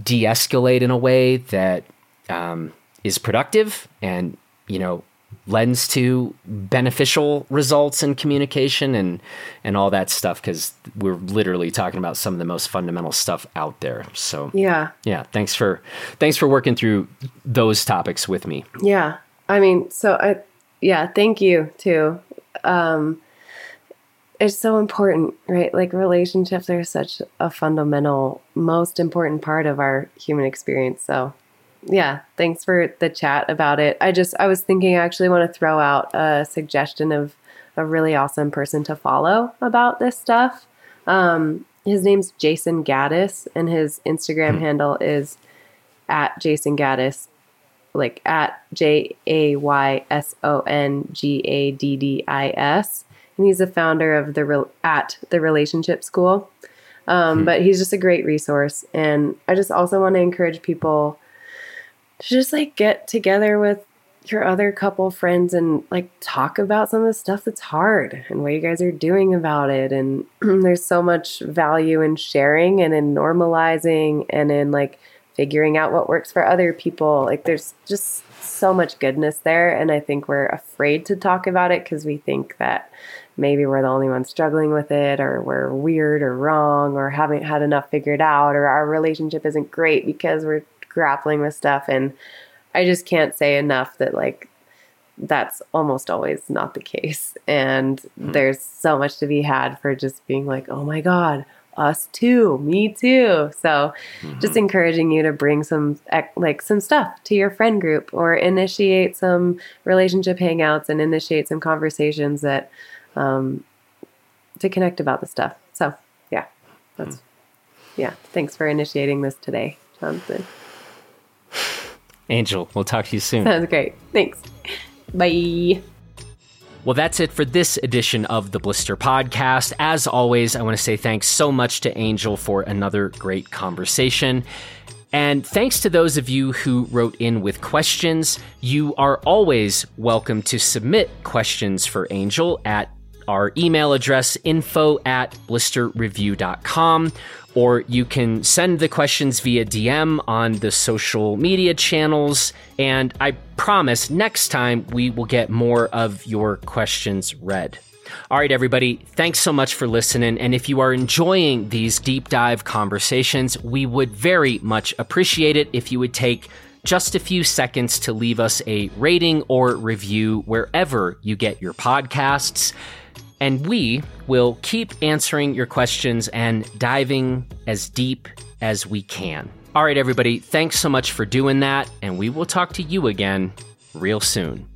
de escalate in a way that um, is productive and, you know, lends to beneficial results in communication and and all that stuff because we're literally talking about some of the most fundamental stuff out there so Yeah. yeah thanks for thanks for working through those topics with me Yeah. I mean, so I, yeah, thank you too. Um, it's so important, right? Like relationships are such a fundamental, most important part of our human experience. So, yeah, thanks for the chat about it. I just, I was thinking, I actually want to throw out a suggestion of a really awesome person to follow about this stuff. Um, his name's Jayson Gaddis, and his Instagram handle is at Jayson Gaddis like at J A Y S O N G A D D I S, and he's the founder of the at the Relationship School. Um, But he's just a great resource, and I just also want to encourage people to just like get together with your other couple friends and like talk about some of the stuff that's hard and what you guys are doing about it. And there's so much value in sharing and in normalizing and in like figuring out what works for other people. Like there's just so much goodness there. And I think we're afraid to talk about it because we think that maybe we're the only ones struggling with it or we're weird or wrong or haven't had enough figured out or our relationship isn't great because we're grappling with stuff. And I just can't say enough that like that's almost always not the case. And mm-hmm. there's so much to be had for just being like, oh my God, us too, me too. So just mm-hmm. encouraging you to bring some like some stuff to your friend group or initiate some relationship hangouts and initiate some conversations that um, to connect about the stuff. So yeah, that's yeah. Thanks for initiating this today, Jonathan. angel we'll talk to you soon Sounds great. Thanks. Bye. Well, that's it for this edition of the Blister Podcast. As always, I want to say thanks so much to Angel for another great conversation. And thanks to those of you who wrote in with questions. You are always welcome to submit questions for Angel at our email address info at blisterreview.com or you can send the questions via DM on the social media channels. And I promise next time we will get more of your questions read. All right, everybody, thanks so much for listening. And if you are enjoying these deep dive conversations, we would very much appreciate it if you would take just a few seconds to leave us a rating or review wherever you get your podcasts and we will keep answering your questions and diving as deep as we can. All right, everybody, thanks so much for doing that, and we will talk to you again real soon.